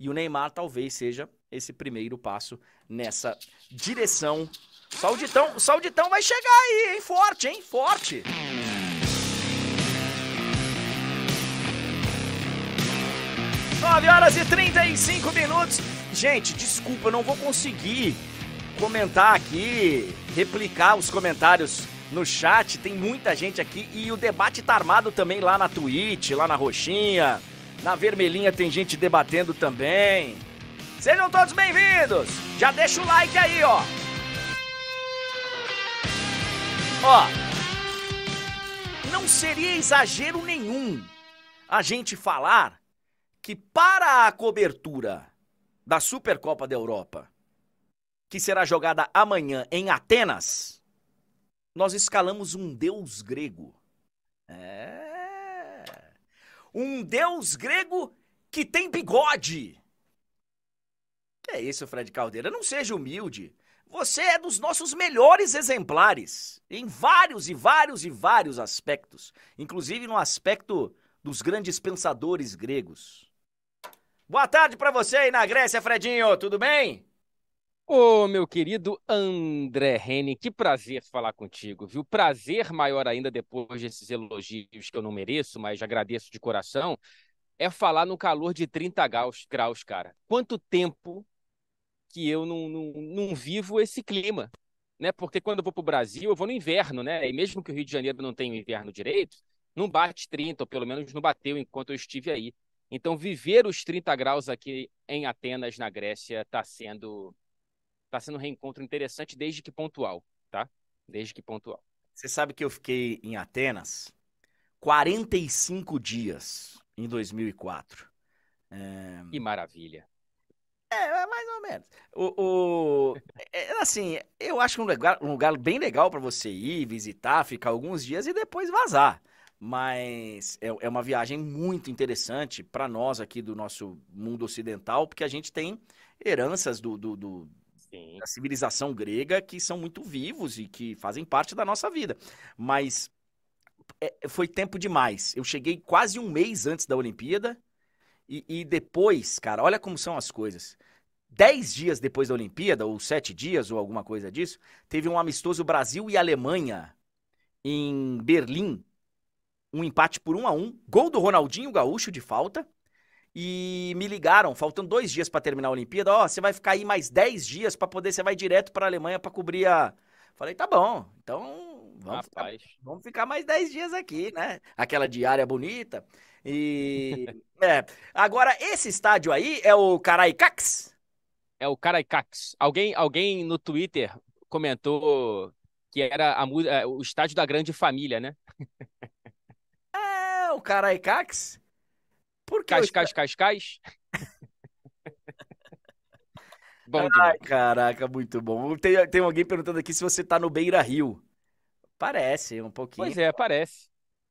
Speaker 1: e o Neymar talvez seja esse primeiro passo nessa direção. Sauditão, o Sauditão vai chegar aí, hein? Forte, hein? Forte. 9 horas e 35 minutos. Gente, desculpa, eu não vou conseguir comentar aqui, replicar os comentários no chat. Tem muita gente aqui e o debate tá armado também lá na Twitch, lá na Roxinha. Na Vermelhinha tem gente debatendo também. Sejam todos bem-vindos. Já deixa o like aí, ó. Ó, não seria exagero nenhum a gente falar que para a cobertura da Supercopa da Europa, que será jogada amanhã em Atenas, nós escalamos um deus grego. É. Um deus grego que tem bigode. Que é isso, Fred Caldeira? Não seja humilde. Você é dos nossos melhores exemplares, em vários e vários e vários aspectos, inclusive no aspecto dos grandes pensadores gregos. Boa tarde para você aí na Grécia, Fredinho, tudo bem?
Speaker 3: Ô, oh, meu querido André Henning, que prazer falar contigo, viu? Prazer maior ainda depois desses elogios que eu não mereço, mas agradeço de coração, é falar no calor de 30 graus, graus cara. Quanto tempo que eu não, não, não vivo esse clima, né? Porque quando eu vou para o Brasil, eu vou no inverno, né? E mesmo que o Rio de Janeiro não tenha inverno direito, não bate 30, ou pelo menos não bateu enquanto eu estive aí. Então, viver os 30 graus aqui em Atenas, na Grécia, está sendo tá sendo um reencontro interessante, desde que pontual, tá? Desde que pontual.
Speaker 1: Você sabe que eu fiquei em Atenas 45 dias em 2004.
Speaker 3: É... Que maravilha.
Speaker 1: É, é, mais ou menos. O, o é, assim, eu acho um lugar, um lugar bem legal para você ir, visitar, ficar alguns dias e depois vazar mas é, é uma viagem muito interessante para nós aqui do nosso mundo ocidental, porque a gente tem heranças do, do, do da civilização grega que são muito vivos e que fazem parte da nossa vida. Mas é, foi tempo demais. Eu cheguei quase um mês antes da Olimpíada e, e depois, cara, olha como são as coisas. Dez dias depois da Olimpíada, ou sete dias, ou alguma coisa disso, teve um amistoso Brasil e Alemanha em Berlim, um empate por um a um, gol do Ronaldinho Gaúcho de falta. E me ligaram, faltando dois dias para terminar a Olimpíada. Ó, oh, você vai ficar aí mais dez dias para poder, você vai direto para a Alemanha para cobrir a. Falei, tá bom, então vamos, ficar, vamos ficar mais dez dias aqui, né? Aquela diária bonita. E. é. Agora, esse estádio aí é o Caraicax?
Speaker 3: É o Caraicax. Alguém, alguém no Twitter comentou que era a, é, o estádio da grande família, né?
Speaker 1: o Caraicax?
Speaker 3: Por que? Cascais, cascais?
Speaker 1: bom Ai, caraca, muito bom. Tem, tem alguém perguntando aqui se você tá no Beira Rio. Parece, um pouquinho.
Speaker 3: Pois é, parece.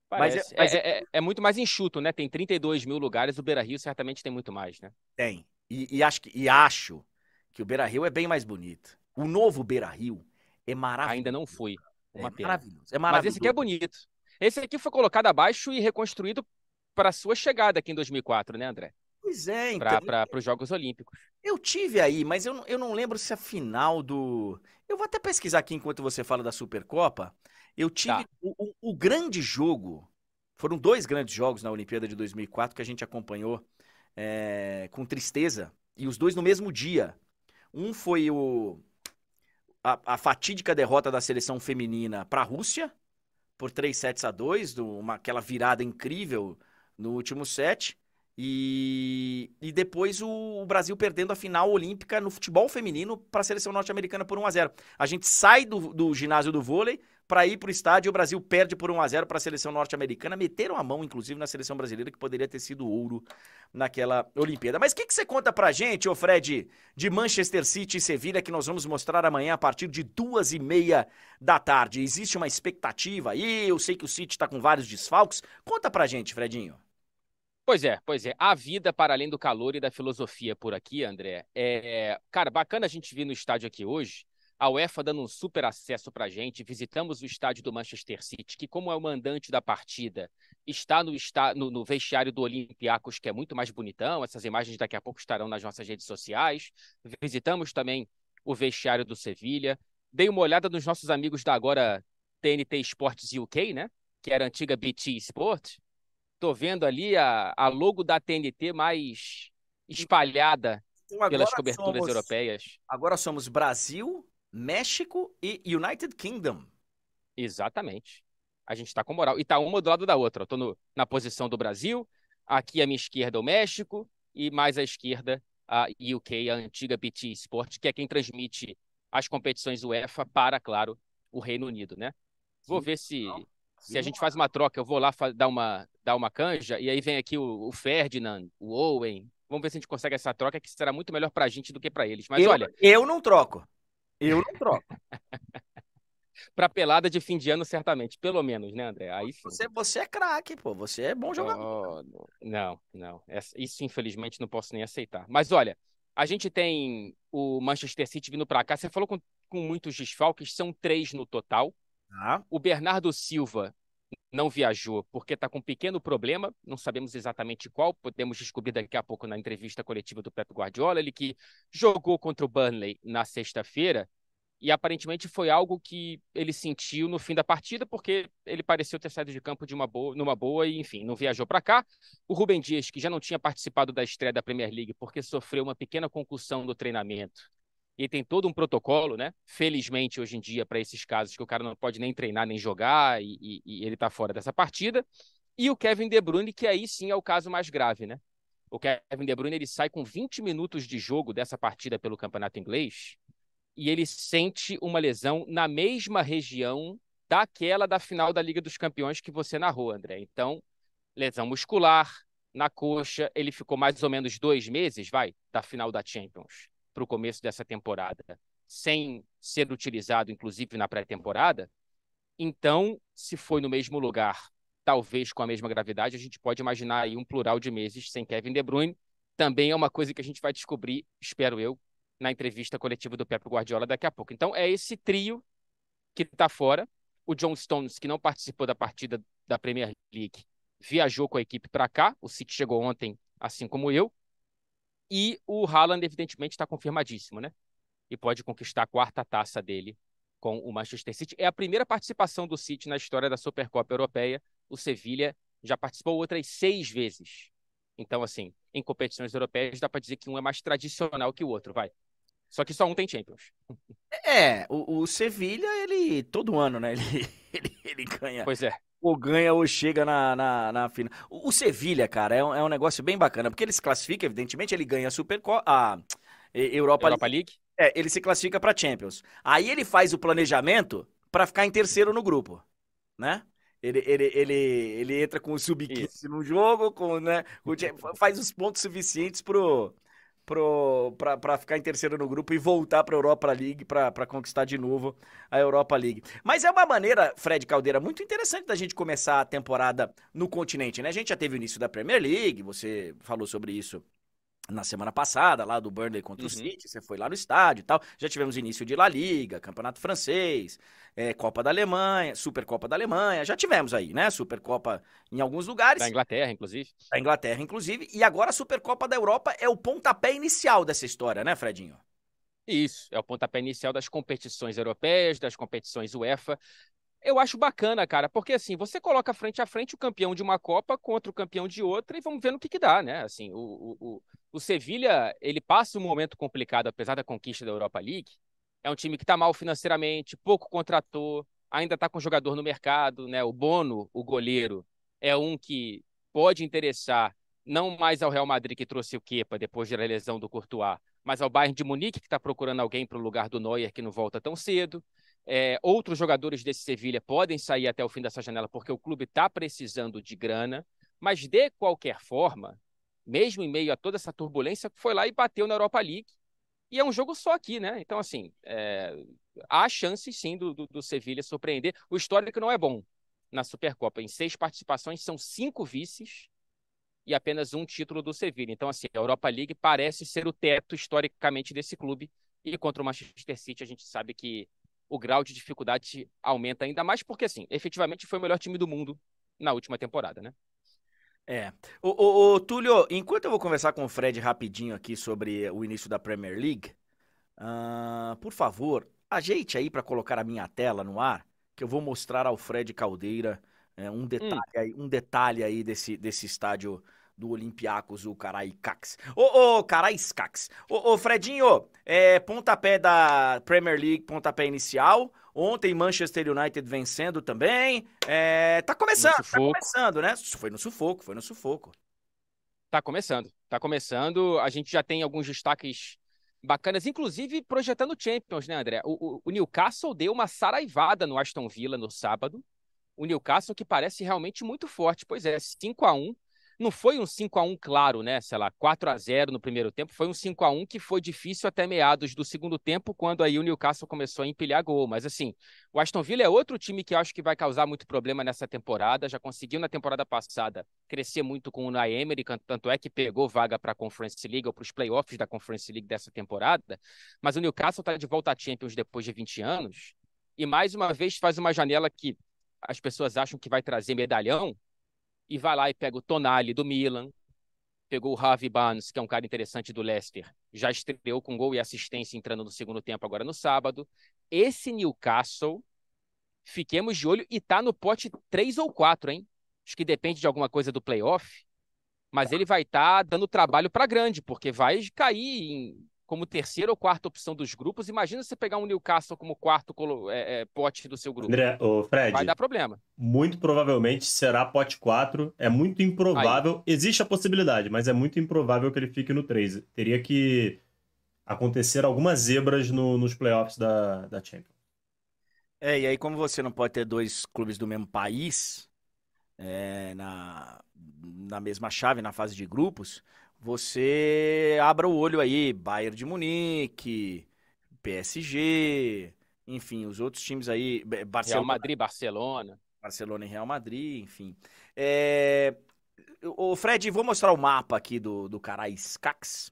Speaker 3: Parece. Mas, é, mas... É, é, é, muito mais enxuto, né? Tem 32 mil lugares, o Beira Rio certamente tem muito mais, né?
Speaker 1: Tem. E, e acho, que, e acho que o Beira Rio é bem mais bonito. O novo Beira Rio é maravilhoso.
Speaker 3: Ainda não fui.
Speaker 1: Uma é pena. maravilhoso. É maravilhoso.
Speaker 3: Mas esse aqui é bonito. Esse aqui foi colocado abaixo e reconstruído para sua chegada aqui em 2004, né, André?
Speaker 1: Pois é, então.
Speaker 3: Para os Jogos Olímpicos.
Speaker 1: Eu tive aí, mas eu, eu não lembro se a final do. Eu vou até pesquisar aqui enquanto você fala da Supercopa. Eu tive tá. o, o, o, grande jogo. Foram dois grandes jogos na Olimpíada de 2004 que a gente acompanhou é, com tristeza. E os dois no mesmo dia. Um foi o, a, a fatídica derrota da seleção feminina para a Rússia, por 3 sets a 2, do, uma, aquela virada incrível no último set. E, e depois o, o, Brasil perdendo a final olímpica no futebol feminino para a seleção norte-americana por 1 a 0 A gente sai do, do ginásio do vôlei para ir para o estádio e o Brasil perde por 1 a 0 para a seleção norte-americana. Meteram a mão, inclusive, na seleção brasileira, que poderia ter sido ouro naquela Olimpíada. Mas o que, que você conta para a gente, ô Fred, de Manchester City e Sevilha, que nós vamos mostrar amanhã a partir de duas e meia da tarde? Existe uma expectativa aí? Eu sei que o City está com vários desfalques. Conta para gente, Fredinho.
Speaker 3: Pois é, pois é. A vida para além do calor e da filosofia por aqui, André. É, cara, bacana a gente vir no estádio aqui hoje. A UEFA dando um super acesso para a gente. Visitamos o estádio do Manchester City, que, como é o mandante da partida, está no, está no, no vestiário do Olympiacos, que é muito mais bonitão. Essas imagens daqui a pouco estarão nas nossas redes sociais. Visitamos também o vestiário do Sevilha. Dei uma olhada nos nossos amigos da agora TNT Sports UK, né? Que era a antiga BT Sport Tô vendo ali a, a logo da TNT mais espalhada então, pelas coberturas somos, europeias.
Speaker 1: Agora somos Brasil, México e United Kingdom.
Speaker 3: Exatamente. A gente está com moral. E está uma do lado da outra. Eu tô no, na posição do Brasil, aqui à minha esquerda o México e mais à esquerda a UK, a antiga BT Sport, que é quem transmite as competições UEFA para, claro, o Reino Unido, né? Vou ver se Se a gente faz uma troca, eu vou lá dar uma, dar uma canja, e aí vem aqui o, o Ferdinand, o Owen. Vamos ver se a gente consegue essa troca, que será muito melhor pra gente do que para eles. Mas
Speaker 1: eu,
Speaker 3: olha.
Speaker 1: Eu não troco. Eu não troco.
Speaker 3: pra pelada de fim de ano, certamente. Pelo menos, né, André? Aí sim.
Speaker 1: Você, você é craque, pô. Você é bom jogador.
Speaker 3: Oh, não, não. Isso, infelizmente, não posso nem aceitar. Mas olha, a gente tem o Manchester City vindo para cá. Você falou com, com muitos desfalques, são três no total.
Speaker 1: Ah.
Speaker 3: O Bernardo Silva não viajou porque está com um pequeno problema, não sabemos exatamente qual, podemos descobrir daqui a pouco na entrevista coletiva do Pep Guardiola, ele que jogou contra o Burnley na sexta-feira e aparentemente foi algo que ele sentiu no fim da partida, porque ele pareceu ter saído de campo de uma boa, numa boa e, enfim, não viajou para cá. O Rubem Dias, que já não tinha participado da estreia da Premier League porque sofreu uma pequena concussão do treinamento, e tem todo um protocolo, né? Felizmente, hoje em dia, para esses casos que o cara não pode nem treinar nem jogar e, e, e ele está fora dessa partida. E o Kevin De Bruyne, que aí sim é o caso mais grave, né? O Kevin De Bruyne ele sai com 20 minutos de jogo dessa partida pelo Campeonato Inglês e ele sente uma lesão na mesma região daquela da final da Liga dos Campeões que você narrou, André. Então, lesão muscular na coxa, ele ficou mais ou menos dois meses, vai, da final da Champions para o começo dessa temporada, sem ser utilizado, inclusive, na pré-temporada. Então, se foi no mesmo lugar, talvez com a mesma gravidade, a gente pode imaginar aí um plural de meses sem Kevin De Bruyne. Também é uma coisa que a gente vai descobrir, espero eu, na entrevista coletiva do Pep Guardiola daqui a pouco. Então, é esse trio que está fora. O John Stones, que não participou da partida da Premier League, viajou com a equipe para cá. O City chegou ontem, assim como eu. E o Haaland, evidentemente, está confirmadíssimo, né? E pode conquistar a quarta taça dele com o Manchester City. É a primeira participação do City na história da Supercopa Europeia. O Sevilha já participou outras seis vezes. Então, assim, em competições europeias, dá para dizer que um é mais tradicional que o outro, vai. Só que só um tem Champions.
Speaker 1: É, o, o Sevilha, ele, todo ano, né? Ele, ele, ele ganha.
Speaker 3: Pois é.
Speaker 1: Ou ganha ou chega na, na, na final. O, o Sevilha, cara, é um, é um negócio bem bacana, porque ele se classifica, evidentemente, ele ganha a Supercopa. A Europa,
Speaker 3: Europa League.
Speaker 1: É, ele se classifica para Champions. Aí ele faz o planejamento para ficar em terceiro no grupo, né? Ele, ele, ele, ele entra com o sub-15 no jogo, com, né, faz os pontos suficientes pro, para ficar em terceiro no grupo e voltar para a Europa League para conquistar de novo a Europa League. Mas é uma maneira, Fred Caldeira, muito interessante da gente começar a temporada no continente, né? A gente já teve o início da Premier League, você falou sobre isso na semana passada, lá do Burnley contra uhum. o City, você foi lá no estádio e tal. Já tivemos início de La Liga, Campeonato Francês, é, Copa da Alemanha, Supercopa da Alemanha, já tivemos aí, né? Supercopa em alguns lugares.
Speaker 3: Da Inglaterra, inclusive.
Speaker 1: Da Inglaterra, inclusive. E agora a Supercopa da Europa é o pontapé inicial dessa história, né, Fredinho?
Speaker 3: Isso, é o pontapé inicial das competições europeias, das competições UEFA. Eu acho bacana, cara, porque assim, você coloca frente a frente o campeão de uma Copa contra o campeão de outra e vamos ver no que, que dá, né? Assim, o, o, o Sevilha, ele passa um momento complicado, apesar da conquista da Europa League. É um time que está mal financeiramente, pouco contratou, ainda está com jogador no mercado, né? O Bono, o goleiro, é um que pode interessar não mais ao Real Madrid que trouxe o Kepa depois da lesão do Courtois, mas ao Bayern de Munique que está procurando alguém para o lugar do Neuer que não volta tão cedo. É, outros jogadores desse Sevilha podem sair até o fim dessa janela porque o clube está precisando de grana, mas de qualquer forma, mesmo em meio a toda essa turbulência, foi lá e bateu na Europa League. E é um jogo só aqui, né? Então, assim, é... há chance sim do, do, do Sevilha surpreender. O histórico não é bom na Supercopa. Em seis participações, são cinco vices e apenas um título do Sevilha. Então, assim, a Europa League parece ser o teto historicamente desse clube. E contra o Manchester City, a gente sabe que o grau de dificuldade aumenta ainda mais, porque, assim, efetivamente foi o melhor time do mundo na última temporada, né?
Speaker 1: É. O, o, o, Túlio, enquanto eu vou conversar com o Fred rapidinho aqui sobre o início da Premier League, uh, por favor, ajeite aí para colocar a minha tela no ar, que eu vou mostrar ao Fred Caldeira é, um, detalhe hum. aí, um detalhe aí desse, desse estádio do Olympiacos, o Caraicax. Ô, ô, Caraiscax. Ô, ô, Fredinho, é, pontapé da Premier League, pontapé inicial. Ontem Manchester United vencendo também. É, tá começando, tá começando, né? Foi no sufoco, foi no sufoco.
Speaker 3: Tá começando, tá começando. A gente já tem alguns destaques bacanas, inclusive projetando Champions, né, André? O, o, o Newcastle deu uma saraivada no Aston Villa no sábado. O Newcastle que parece realmente muito forte. Pois é, 5 a 1 não foi um 5 a 1 claro, né? Sei lá, 4 a 0 no primeiro tempo, foi um 5 a 1 que foi difícil até meados do segundo tempo, quando aí o Newcastle começou a empilhar gol. Mas assim, o Aston Villa é outro time que eu acho que vai causar muito problema nessa temporada. Já conseguiu na temporada passada crescer muito com o Unai Emery, tanto é que pegou vaga para a Conference League ou para os playoffs da Conference League dessa temporada. Mas o Newcastle está de volta à Champions depois de 20 anos e mais uma vez faz uma janela que as pessoas acham que vai trazer medalhão e vai lá e pega o Tonali do Milan, pegou o Javi Barnes, que é um cara interessante do Leicester, já estreou com gol e assistência entrando no segundo tempo agora no sábado. Esse Newcastle, fiquemos de olho e tá no pote 3 ou 4, hein? Acho que depende de alguma coisa do playoff, mas ele vai estar tá dando trabalho para grande, porque vai cair em como terceira ou quarta opção dos grupos. Imagina você pegar um Newcastle como quarto é, é, pote do seu grupo.
Speaker 2: André, o Fred.
Speaker 3: Vai dar problema.
Speaker 2: Muito provavelmente será pote 4. É muito improvável. Aí. Existe a possibilidade, mas é muito improvável que ele fique no 3. Teria que acontecer algumas zebras no, nos playoffs da, da Champions.
Speaker 1: É, e aí, como você não pode ter dois clubes do mesmo país é, na, na mesma chave, na fase de grupos, você abra o olho aí, Bayern de Munique, PSG, enfim, os outros times aí,
Speaker 3: Barcelona, Real Madrid, Barcelona.
Speaker 1: Barcelona e Real Madrid, enfim. É... O Fred, vou mostrar o mapa aqui do, do Caraiskax.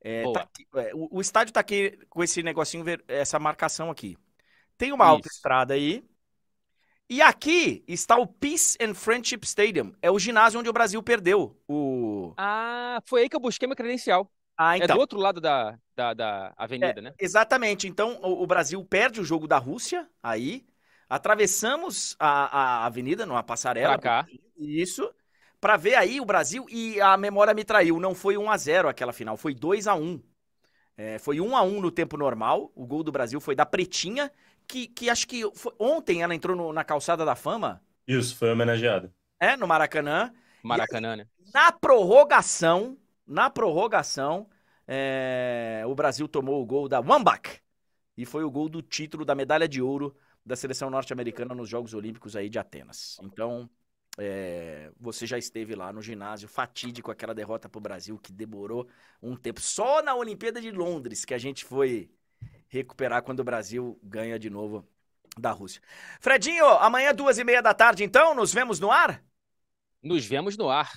Speaker 1: É, tá aqui, é, o, o, estádio tá aqui com esse negocinho, essa marcação aqui. Tem uma Isso. autoestrada aí, e aqui está o Peace and Friendship Stadium. É o ginásio onde o Brasil perdeu. O...
Speaker 3: Ah, foi aí que eu busquei meu credencial. Ah, então. É do então. outro lado da, da, da avenida,
Speaker 1: é,
Speaker 3: né?
Speaker 1: Exatamente. Então, o, o, Brasil perde o jogo da Rússia aí. Atravessamos a, a avenida numa passarela.
Speaker 3: Pra cá.
Speaker 1: Isso. Para ver aí o Brasil. E a memória me traiu. Não foi 1 a 0 aquela final. Foi 2 a 1 é, Foi 1 a 1 no tempo normal. O gol do Brasil foi da Pretinha que, que acho que foi, ontem ela entrou no, na calçada da fama.
Speaker 2: Isso, foi homenageada.
Speaker 1: É, no Maracanã.
Speaker 3: Maracanã, né?
Speaker 1: Na prorrogação, na prorrogação, é, o Brasil tomou o gol da Wambach. E foi o gol do título da medalha de ouro da seleção norte-americana nos Jogos Olímpicos aí de Atenas. Então, é, você já esteve lá no ginásio fatídico, aquela derrota para o Brasil que demorou um tempo. Só na Olimpíada de Londres que a gente foi recuperar quando o Brasil ganha de novo da Rússia. Fredinho, amanhã duas e meia da tarde, então, nos vemos no ar?
Speaker 3: Nos vemos no ar.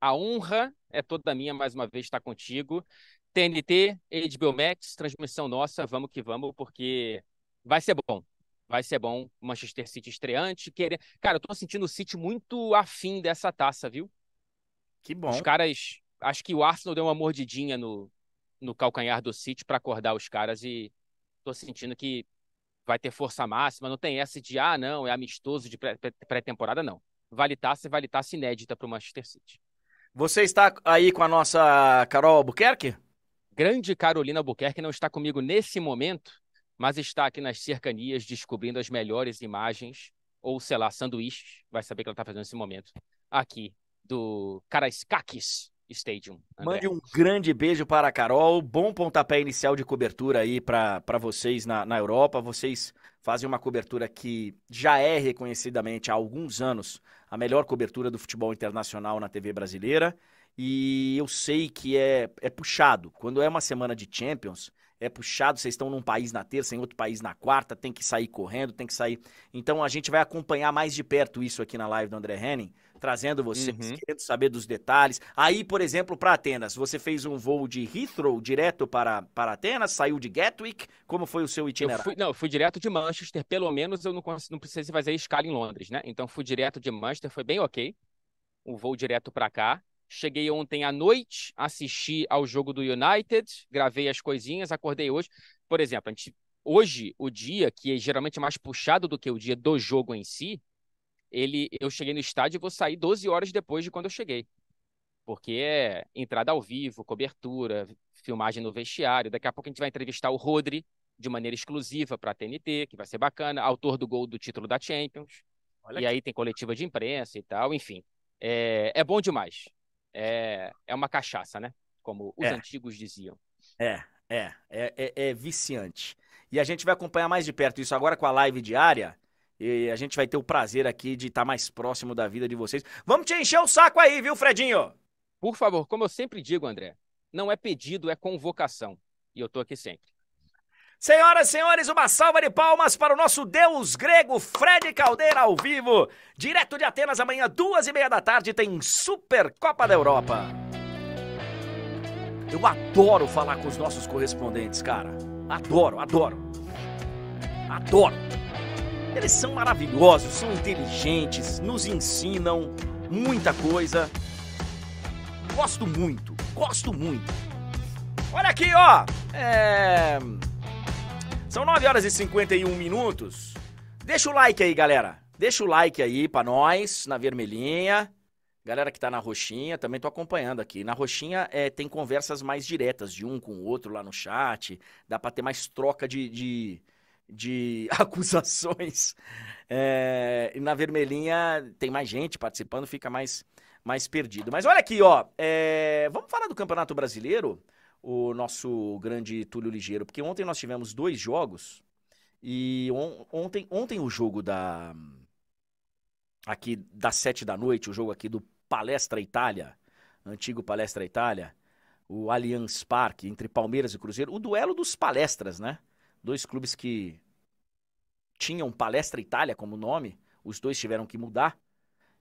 Speaker 3: A honra é toda minha mais uma vez estar contigo. TNT, HBO Max, transmissão nossa, vamos que vamos, porque vai ser bom. Vai ser bom. Manchester City estreante. Querer... Cara, eu tô sentindo o City muito afim dessa taça, viu?
Speaker 1: Que bom.
Speaker 3: Os caras. Acho que o Arsenal deu uma mordidinha no, no calcanhar do City para acordar os caras e tô sentindo que vai ter força máxima, não tem essa de, ah, não, é amistoso de pré-temporada, não. Vale taça e vale taça inédita para o Manchester City.
Speaker 1: Você está aí com a nossa Carol Albuquerque?
Speaker 3: Grande Carolina Albuquerque não está comigo nesse momento, mas está aqui nas cercanias descobrindo as melhores imagens, ou sei lá, sanduíches, vai saber que ela está fazendo nesse momento, aqui do Karaiskakis, Stadium.
Speaker 1: André. Mande um grande beijo para a Carol. Bom pontapé inicial de cobertura aí para vocês na, na Europa. Vocês fazem uma cobertura que já é reconhecidamente há alguns anos a melhor cobertura do futebol internacional na TV brasileira. E eu sei que é, é puxado. Quando é uma semana de Champions, é puxado. Vocês estão num país na terça, em outro país na quarta, tem que sair correndo, tem que sair. Então a gente vai acompanhar mais de perto isso aqui na live do André Henning trazendo vocês, uhum. querendo saber dos detalhes. Aí, por exemplo, para Atenas, você fez um voo de Heathrow direto para, para Atenas, saiu de Gatwick, como foi o seu itinerário?
Speaker 3: Eu fui, não, eu fui direto de Manchester, pelo menos eu não, não precisei fazer escala em Londres, né? Então fui direto de Manchester, foi bem ok, um voo direto para cá. Cheguei ontem à noite, assisti ao jogo do United, gravei as coisinhas, acordei hoje. Por exemplo, a gente, hoje, o dia que é geralmente mais puxado do que o dia do jogo em si, ele, eu cheguei no estádio e vou sair 12 horas depois de quando eu cheguei. Porque é entrada ao vivo, cobertura, filmagem no vestiário. Daqui a pouco a gente vai entrevistar o Rodri de maneira exclusiva para a TNT, que vai ser bacana, autor do gol do título da Champions. Olha e aí tem coletiva de imprensa e tal, enfim. É, é bom demais. É, é uma cachaça, né? Como os é. antigos diziam.
Speaker 1: É, é, é, é, é viciante. E a gente vai acompanhar mais de perto isso agora com a live diária E a gente vai ter o prazer aqui de estar mais próximo da vida de vocês. Vamos te encher o saco aí, viu, Fredinho?
Speaker 3: Por favor, como eu sempre digo, André, não é pedido, é convocação. E eu tô aqui sempre.
Speaker 1: Senhoras e senhores, uma salva de palmas para o nosso deus grego Fred Caldeira ao vivo. Direto de Atenas, amanhã, duas e meia da tarde, tem Supercopa da Europa. Eu adoro falar com os nossos correspondentes, cara. Adoro, adoro. Adoro. Eles são maravilhosos, são inteligentes, nos ensinam muita coisa. Gosto muito, gosto muito. Olha aqui, ó. É... São 9 horas e 51 minutos. Deixa o like aí, galera. Deixa o like aí pra nós, na vermelhinha. Galera que tá na roxinha, também tô acompanhando aqui. Na roxinha é, tem conversas mais diretas de um com o outro lá no chat. Dá pra ter mais troca de, de, de acusações. É, e na vermelhinha tem mais gente participando, fica mais, mais perdido. Mas olha aqui, ó. É, vamos falar do Campeonato Brasileiro, o nosso grande Túlio Ligeiro, porque ontem nós tivemos dois jogos. E on, ontem, ontem o jogo da. Aqui das sete da noite, o jogo aqui do Palestra Itália, antigo Palestra Itália, o Allianz Parque, entre Palmeiras e Cruzeiro, o duelo dos palestras, né? Dois clubes que tinham Palestra Itália como nome, os dois tiveram que mudar.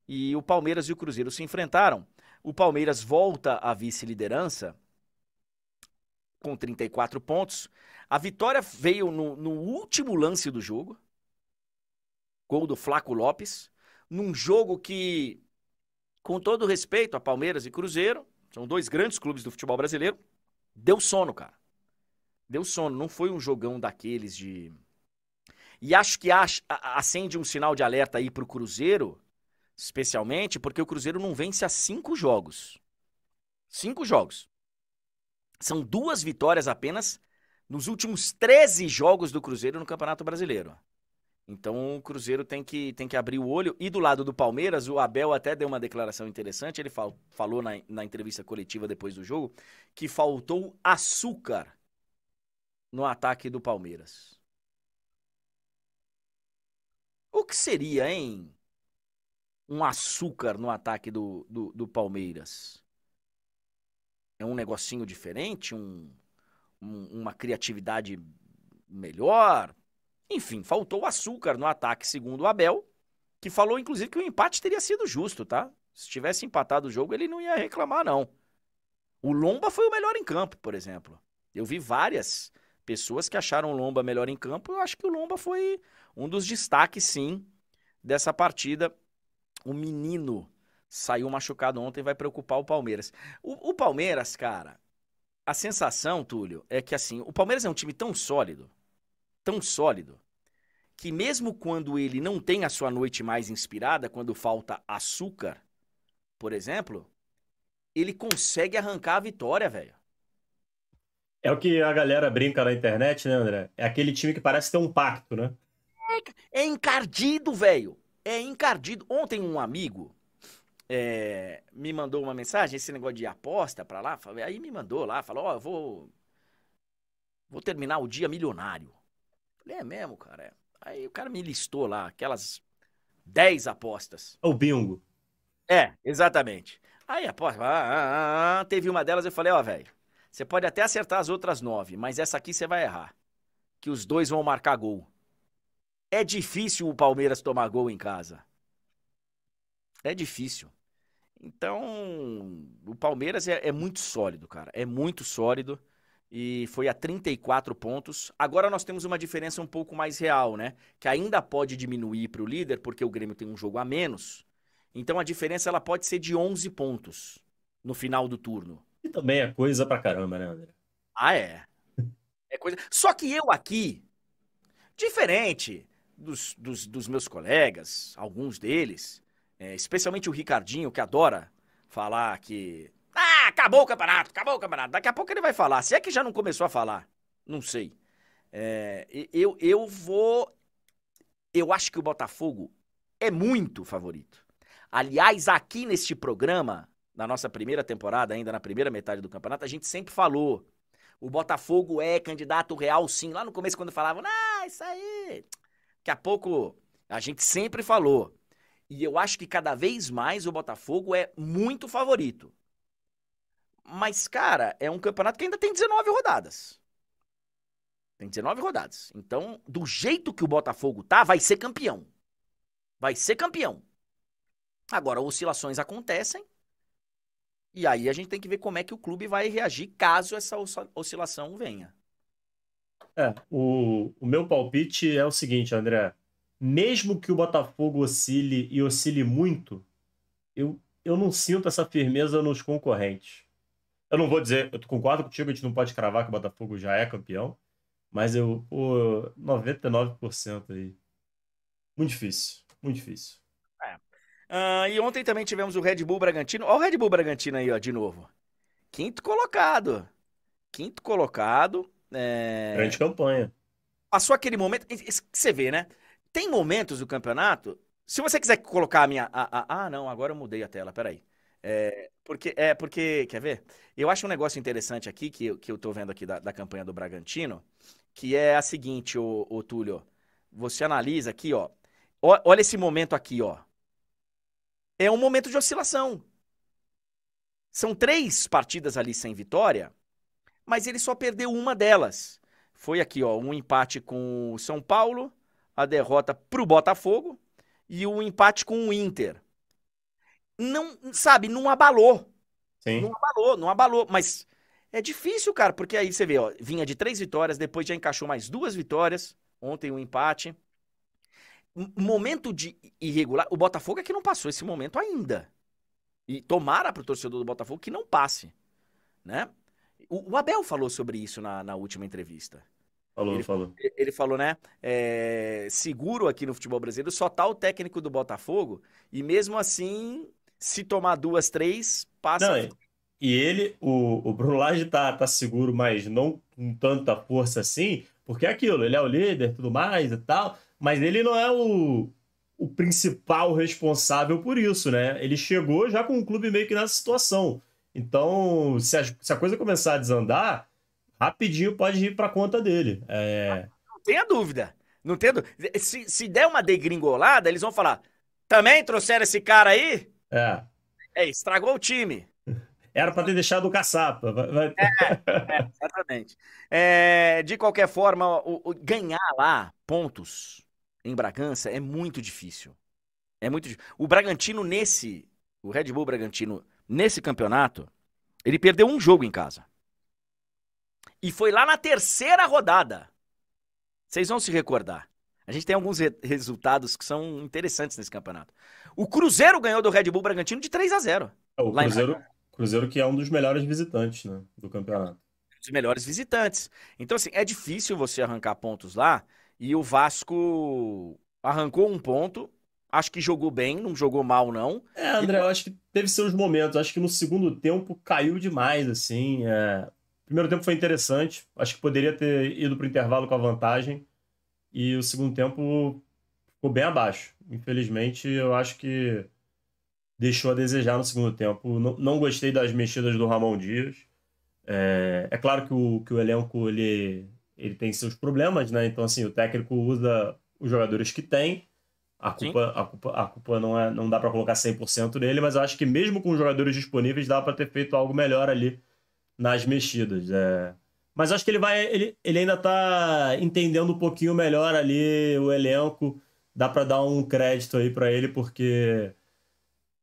Speaker 1: E o Palmeiras e o Cruzeiro se enfrentaram. O Palmeiras volta à vice-liderança com 34 pontos. A vitória veio no, no último lance do jogo. Gol do Flaco Lopes. Num jogo que com todo respeito a Palmeiras e Cruzeiro, são dois grandes clubes do futebol brasileiro, deu sono, cara. Deu sono, não foi um jogão daqueles de. E acho que acende um sinal de alerta aí pro Cruzeiro, especialmente, porque o Cruzeiro não vence há cinco jogos. Cinco jogos. São duas vitórias apenas nos últimos 13 jogos do Cruzeiro no Campeonato Brasileiro. Então o Cruzeiro tem que, tem que abrir o olho. E do lado do Palmeiras, o Abel até deu uma declaração interessante. Ele fal, falou na, na entrevista coletiva depois do jogo que faltou açúcar no ataque do Palmeiras. O que seria, hein? Um açúcar no ataque do, do, do Palmeiras? É um negocinho diferente? Um, um, uma criatividade melhor? Enfim, faltou açúcar no ataque, segundo o Abel, que falou inclusive que o empate teria sido justo, tá? Se tivesse empatado o jogo, ele não ia reclamar, não. O Lomba foi o melhor em campo, por exemplo. Eu vi várias pessoas que acharam o Lomba melhor em campo. Eu acho que o Lomba foi um dos destaques, sim, dessa partida. O menino saiu machucado ontem vai preocupar o Palmeiras. O, o Palmeiras, cara, a sensação, Túlio, é que assim, o Palmeiras é um time tão sólido, tão sólido, que mesmo quando ele não tem a sua noite mais inspirada, quando falta açúcar, por exemplo, ele consegue arrancar a vitória, velho.
Speaker 2: É o que a galera brinca na internet, né, André? É aquele time que parece ter um pacto, né?
Speaker 1: É, encardido, velho. É encardido. Ontem um amigo é, me mandou uma mensagem, esse negócio de aposta pra lá, aí me mandou lá, falou, ó, oh, eu vou, vou terminar o dia milionário. Falei, é mesmo, cara? Aí o cara me listou lá, aquelas 10 apostas.
Speaker 2: O bingo.
Speaker 1: É, exatamente. Aí aposta, ah, ah, ah, teve uma delas, eu falei, ó, oh, velho, você pode até acertar as outras nove, mas essa aqui você vai errar. Que os dois vão marcar gol. É difícil o Palmeiras tomar gol em casa. É difícil. Então, o Palmeiras é, é muito sólido, cara. É muito sólido e foi a 34 pontos. Agora nós temos uma diferença um pouco mais real, né? Que ainda pode diminuir para o líder, porque o Grêmio tem um jogo a menos. Então a diferença ela pode ser de 11 pontos no final do turno.
Speaker 2: E também é coisa pra caramba, né, André?
Speaker 1: Ah, é. É coisa. Só que eu aqui, diferente dos, dos, dos meus colegas, alguns deles, é, especialmente o Ricardinho, que adora falar que ah, acabou o campeonato, acabou o campeonato. Daqui a pouco ele vai falar. Se é que já não começou a falar, não sei. É, eu, eu vou. Eu acho que o Botafogo é muito favorito. Aliás, aqui neste programa, na nossa primeira temporada, ainda na primeira metade do campeonato, a gente sempre falou. O Botafogo é candidato real, sim. Lá no começo, quando falavam, ah, isso aí. Daqui a pouco A gente sempre falou. E eu acho que cada vez mais o Botafogo é muito favorito. Mas, cara, é um campeonato que ainda tem 19 rodadas. Tem 19 rodadas. Então, do jeito que o Botafogo tá, vai ser campeão. Vai ser campeão. Agora, oscilações acontecem. E aí a gente tem que ver como é que o clube vai reagir caso essa oscilação venha.
Speaker 2: É, o, o meu palpite é o seguinte, André. Mesmo que o Botafogo oscile e oscile muito, eu, eu não sinto essa firmeza nos concorrentes. Eu não vou dizer, eu concordo contigo, a gente não pode cravar que o Botafogo já é campeão, mas eu, pô, 99% aí. Muito difícil, muito difícil.
Speaker 1: Uh, e ontem também tivemos o Red Bull Bragantino. Olha o Red Bull Bragantino aí, ó, de novo. Quinto colocado. Quinto colocado. É...
Speaker 2: Grande campanha.
Speaker 1: Passou aquele momento. Você vê, né? Tem momentos do campeonato. Se você quiser colocar a minha. Ah, não, agora eu mudei a tela, peraí. É, porque, é porque, quer ver? Eu acho um negócio interessante aqui, que, que eu tô vendo aqui da, da campanha do Bragantino, que é a seguinte, o, o Túlio. Você analisa aqui, ó. Olha esse momento aqui, ó. É um momento de oscilação. São três partidas ali sem vitória, mas ele só perdeu uma delas. Foi aqui, ó, um empate com o São Paulo, a derrota pro Botafogo e o um empate com o Inter não, sabe, não abalou. Sim. Não abalou, não abalou. Mas é difícil, cara, porque aí você vê, ó, vinha de três vitórias, depois já encaixou mais duas vitórias. Ontem um empate. Momento de irregular. O Botafogo é que não passou esse momento ainda. E tomara pro torcedor do Botafogo que não passe. Né? O, o Abel falou sobre isso na, na última entrevista.
Speaker 2: Falou,
Speaker 1: ele,
Speaker 2: falou.
Speaker 1: Ele falou, né? É, seguro aqui no futebol brasileiro, só tá o técnico do Botafogo, e mesmo assim se tomar duas, três, passa. Não,
Speaker 2: e ele, o, o Bruno Lage tá, tá seguro, mas não com tanta força assim, porque é aquilo, ele é o líder tudo mais e tal, mas ele não é o, o principal responsável por isso, né? Ele chegou já com o clube meio que nessa situação. Então, se a, se a coisa começar a desandar, rapidinho pode ir para conta dele. É...
Speaker 1: Não tenha dúvida. Não tenha dúvida. Se, se der uma degringolada, eles vão falar: também trouxeram esse cara aí?
Speaker 2: É.
Speaker 1: É, estragou o time.
Speaker 2: Era para ter deixado o caçapa.
Speaker 1: É, é, exatamente. É, de qualquer forma, o, o, ganhar lá pontos em Bragança é muito difícil. É muito O Bragantino, nesse. O Red Bull Bragantino, nesse campeonato, ele perdeu um jogo em casa. E foi lá na terceira rodada. Vocês vão se recordar. A gente tem alguns re resultados que são interessantes nesse campeonato. O Cruzeiro ganhou do Red Bull Bragantino de 3 a 0
Speaker 2: é, O Cruzeiro, Cruzeiro que é um dos melhores visitantes né, do campeonato. Um
Speaker 1: dos melhores visitantes. Então, assim, é difícil você arrancar pontos lá. E o Vasco arrancou um ponto. Acho que jogou bem, não jogou mal, não.
Speaker 2: É, André, eu acho que teve seus momentos. Acho que no segundo tempo caiu demais, assim. É... Primeiro tempo foi interessante. Acho que poderia ter ido para o intervalo com a vantagem. E o segundo tempo ficou bem abaixo. Infelizmente, eu acho que deixou a desejar no segundo tempo. Não, não gostei das mexidas do Ramon Dias. É, é claro que o, que o elenco ele, ele tem seus problemas, né? Então, assim, o técnico usa os jogadores que tem. A culpa, a culpa, a culpa não, é, não dá para colocar 100% nele, mas eu acho que mesmo com os jogadores disponíveis, dá para ter feito algo melhor ali nas mexidas. É... Mas acho que ele vai. Ele, ele ainda tá entendendo um pouquinho melhor ali o elenco dá para dar um crédito aí para ele, porque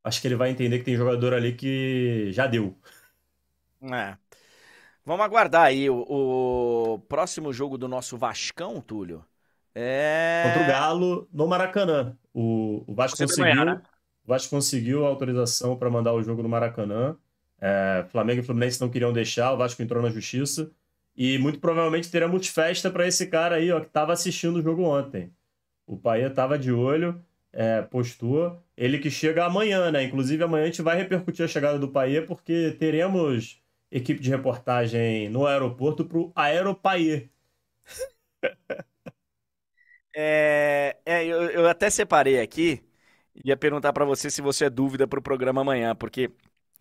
Speaker 2: acho que ele vai entender que tem jogador ali que já deu.
Speaker 1: É. Vamos aguardar aí o, o próximo jogo do nosso Vascão, Túlio. É...
Speaker 2: Contra o Galo no Maracanã. O, o Vasco conseguiu, né? o Vasco conseguiu a autorização para mandar o jogo no Maracanã. É, Flamengo e Fluminense não queriam deixar, o Vasco entrou na justiça. E muito provavelmente teremos festa para esse cara aí, ó, que estava assistindo o jogo ontem. O Paia estava de olho, é, postou. Ele que chega amanhã, né? Inclusive, amanhã a gente vai repercutir a chegada do Paia, porque teremos equipe de reportagem no aeroporto para o Aeropaie.
Speaker 1: é, é eu, eu, até separei aqui. Ia perguntar para você se você é dúvida para o programa amanhã, porque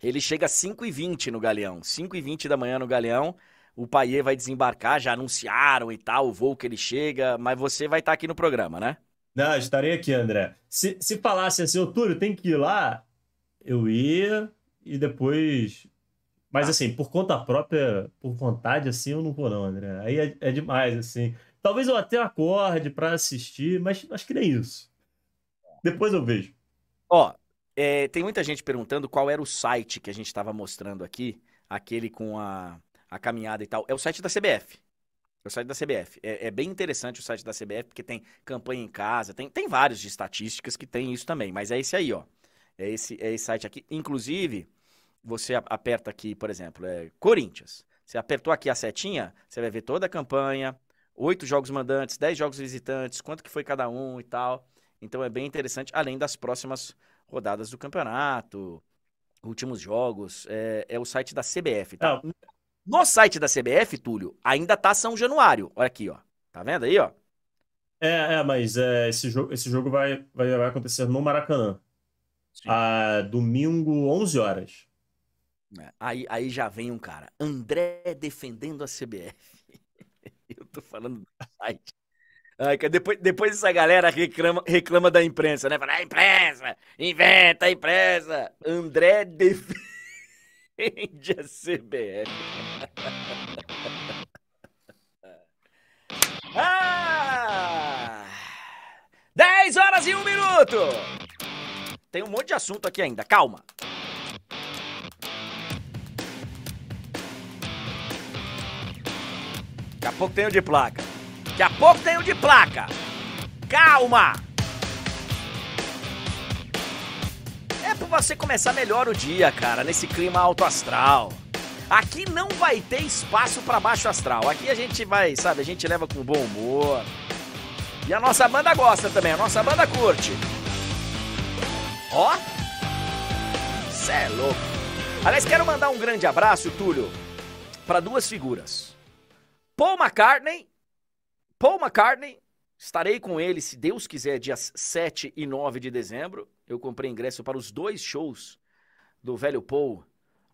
Speaker 1: ele chega às 5h20 no Galeão. 5h20 da manhã no Galeão. O Paier vai desembarcar, já anunciaram e tal, o voo que ele chega, mas você vai estar tá aqui no programa, né?
Speaker 2: Não, estarei aqui, André. Se, se falasse assim, ô Túlio, tem que ir lá, eu ia e depois. Mas
Speaker 1: Ah.
Speaker 2: assim, por conta própria, por vontade, assim, eu não vou, não, André. Aí é, é demais, assim. Talvez eu até acorde pra assistir, mas acho que nem isso. Depois eu vejo.
Speaker 1: Ó, é, tem muita gente perguntando qual era o site que a gente estava mostrando aqui, aquele com a, a caminhada e tal. É o site da CBF. É o site da CBF. É, é bem interessante o site da CBF, porque tem campanha em casa, tem, tem vários de estatísticas que tem isso também, mas é esse aí, ó. É esse, é esse site aqui. Inclusive, você aperta aqui, por exemplo, é Corinthians. Você apertou aqui a setinha, você vai ver toda a campanha, oito jogos mandantes, dez jogos visitantes, quanto que foi cada um e tal. Então é bem interessante, além das próximas rodadas do campeonato, últimos jogos. É, é o site da CBF, tá? No site da CBF, Túlio, ainda tá São Januário. Olha aqui, ó. Tá vendo aí, ó?
Speaker 2: é, é, mas é, esse jogo, esse jogo vai, vai, vai acontecer no Maracanã. Ah, domingo, 11 horas.
Speaker 1: É, Aí, aí já vem um cara, André defendendo a CBF. Eu tô falando do site. Ai, depois, depois essa galera reclama, reclama da imprensa, né? Fala, ah, imprensa, inventa a imprensa. André defende a CBF. Ah! 10 horas e 1 minuto! Tem um monte de assunto aqui ainda, calma. Daqui a pouco tem o de placa. Daqui a pouco tem o de placa. Calma! É pra você começar melhor o dia, cara, nesse clima alto astral. Aqui não vai ter espaço pra baixo astral. Aqui a gente vai, sabe, a gente leva com bom humor. E a nossa banda gosta também, a nossa banda curte. Ó! Cê é louco. Aliás, quero mandar um grande abraço, Túlio, para duas figuras. Paul McCartney. Paul McCartney. Estarei com ele, se Deus quiser, dias 7 e 9 de dezembro. Eu comprei ingresso para os dois shows do velho Paul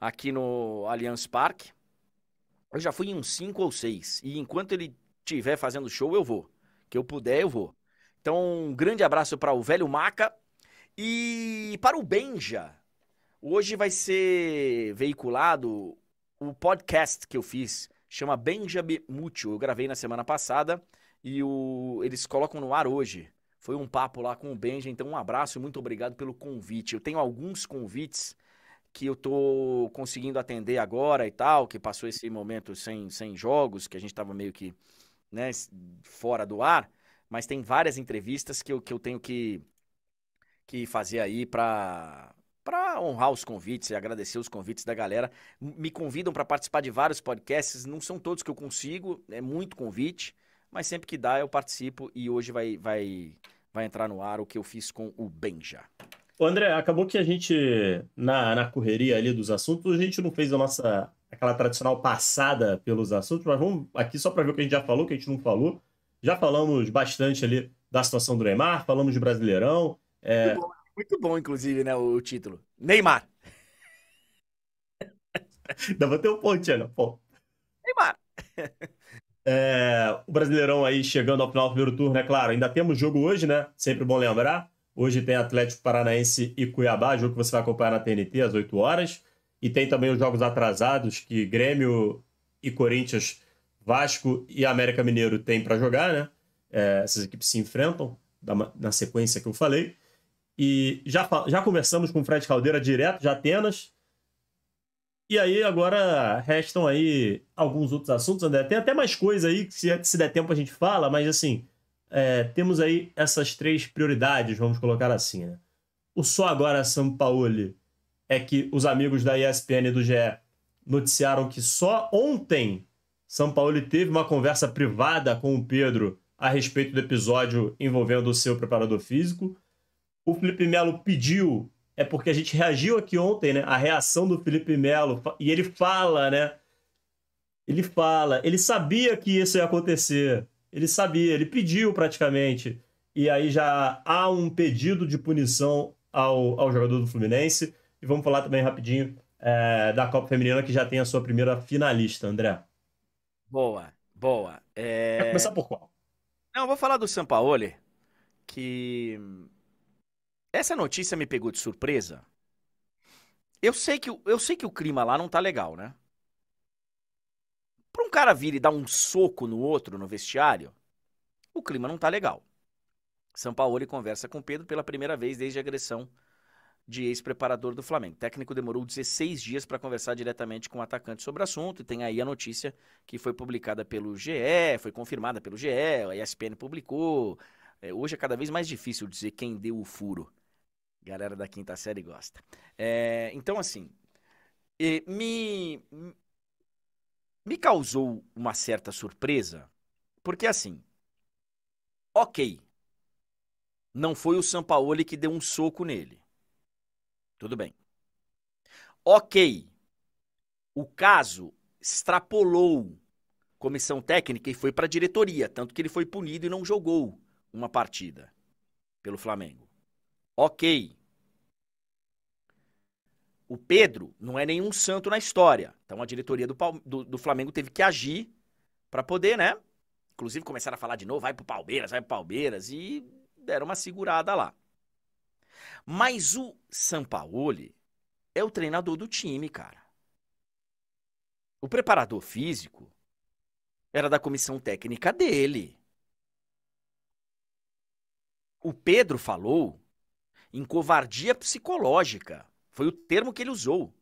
Speaker 1: aqui no Allianz Parque. Eu já fui em uns 5 ou 6. E enquanto ele estiver fazendo show, eu vou. Que eu puder, eu vou. Então, um grande abraço para o velho Maca. E para o Benja. Hoje vai ser veiculado o podcast que eu fiz. Chama Benjamin Mútil. Eu gravei na semana passada e o... eles colocam no ar hoje. Foi um papo lá com o Benja, então um abraço e muito obrigado pelo convite. Eu tenho alguns convites que eu tô conseguindo atender agora e tal, que passou esse momento sem, sem jogos, que a gente tava meio que né, fora do ar, mas tem várias entrevistas que eu, que eu tenho que, que fazer aí para para honrar os convites e agradecer os convites da galera. Me convidam para participar de vários podcasts, não são todos que eu consigo, é muito convite, mas sempre que dá eu participo e hoje vai vai vai entrar no ar o que eu fiz com o Benja.
Speaker 2: Ô, André, acabou que a gente, na, na correria ali dos assuntos, a gente não fez a nossa, aquela tradicional passada pelos assuntos, mas vamos aqui só para ver o que a gente já falou, o que a gente não falou. Já falamos bastante ali da situação do Neymar, falamos de Brasileirão. É,
Speaker 1: Muito, bom, muito bom, inclusive, né, o título. Neymar.
Speaker 2: Dá pra ter um pontinho, né? Pô.
Speaker 1: Neymar.
Speaker 2: É, o Brasileirão aí chegando ao final do primeiro turno, é claro, ainda temos jogo hoje, né? Sempre bom lembrar. Hoje tem Atlético Paranaense e Cuiabá, jogo que você vai acompanhar na TNT às 8 horas. E tem também os jogos atrasados que Grêmio e Corinthians, Vasco e América Mineiro têm para jogar, né? É, essas equipes se enfrentam na sequência que eu falei. E já, já conversamos com o Fred Caldeira direto de Atenas. E aí, agora restam aí alguns outros assuntos, André. Tem até mais coisa aí que, se, se der tempo, a gente fala, mas assim, é, temos aí essas três prioridades, vamos colocar assim, né? O só agora São Paulo é que os amigos da ESPN e do GE noticiaram que só ontem São Paulo teve uma conversa privada com o Pedro a respeito do episódio envolvendo o seu preparador físico. O Felipe Melo pediu, é porque a gente reagiu aqui ontem, né? A reação do Felipe Melo, e ele fala, né? Ele fala, ele sabia que isso ia acontecer. Ele sabia, ele pediu praticamente. E aí já há um pedido de punição ao, ao jogador do Fluminense. E vamos falar também rapidinho é, da Copa Feminina, que já tem a sua primeira finalista, André.
Speaker 1: Boa, boa. É...
Speaker 2: Vai começar por qual?
Speaker 1: Não, eu vou falar do Sampaoli, que essa notícia me pegou de surpresa. Eu sei que, eu sei que o clima lá não tá legal, né? Pra um cara vir e dar um soco no outro no vestiário, o clima não tá legal. São Paulo conversa com Pedro pela primeira vez desde a agressão de ex-preparador do Flamengo. O técnico demorou 16 dias para conversar diretamente com o atacante sobre o assunto, e tem aí a notícia que foi publicada pelo GE, foi confirmada pelo GE, a ESPN publicou. É, hoje é cada vez mais difícil dizer quem deu o furo. Galera da quinta série gosta. É, então, assim, me, me causou uma certa surpresa, porque assim, ok, não foi o Sampaoli que deu um soco nele. Tudo bem. Ok. O caso extrapolou comissão técnica e foi para a diretoria, tanto que ele foi punido e não jogou uma partida pelo Flamengo. Ok. O Pedro não é nenhum santo na história. Então a diretoria do, do, do Flamengo teve que agir para poder, né? Inclusive começaram a falar de novo, vai pro Palmeiras, vai pro Palmeiras e deram uma segurada lá. Mas o Sampaoli é o treinador do time, cara. O preparador físico era da comissão técnica dele. O Pedro falou em covardia psicológica. Foi o termo que ele usou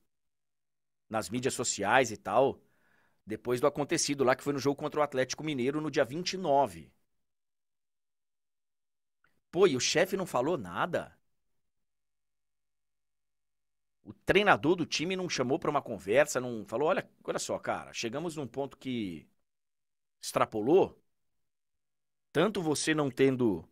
Speaker 1: nas mídias sociais e tal, depois do acontecido lá que foi no jogo contra o Atlético Mineiro no dia 29. Pô, e o chefe não falou nada? O treinador do time não chamou para uma conversa, não falou: olha, olha só, cara, chegamos num ponto que extrapolou. Tanto você não tendo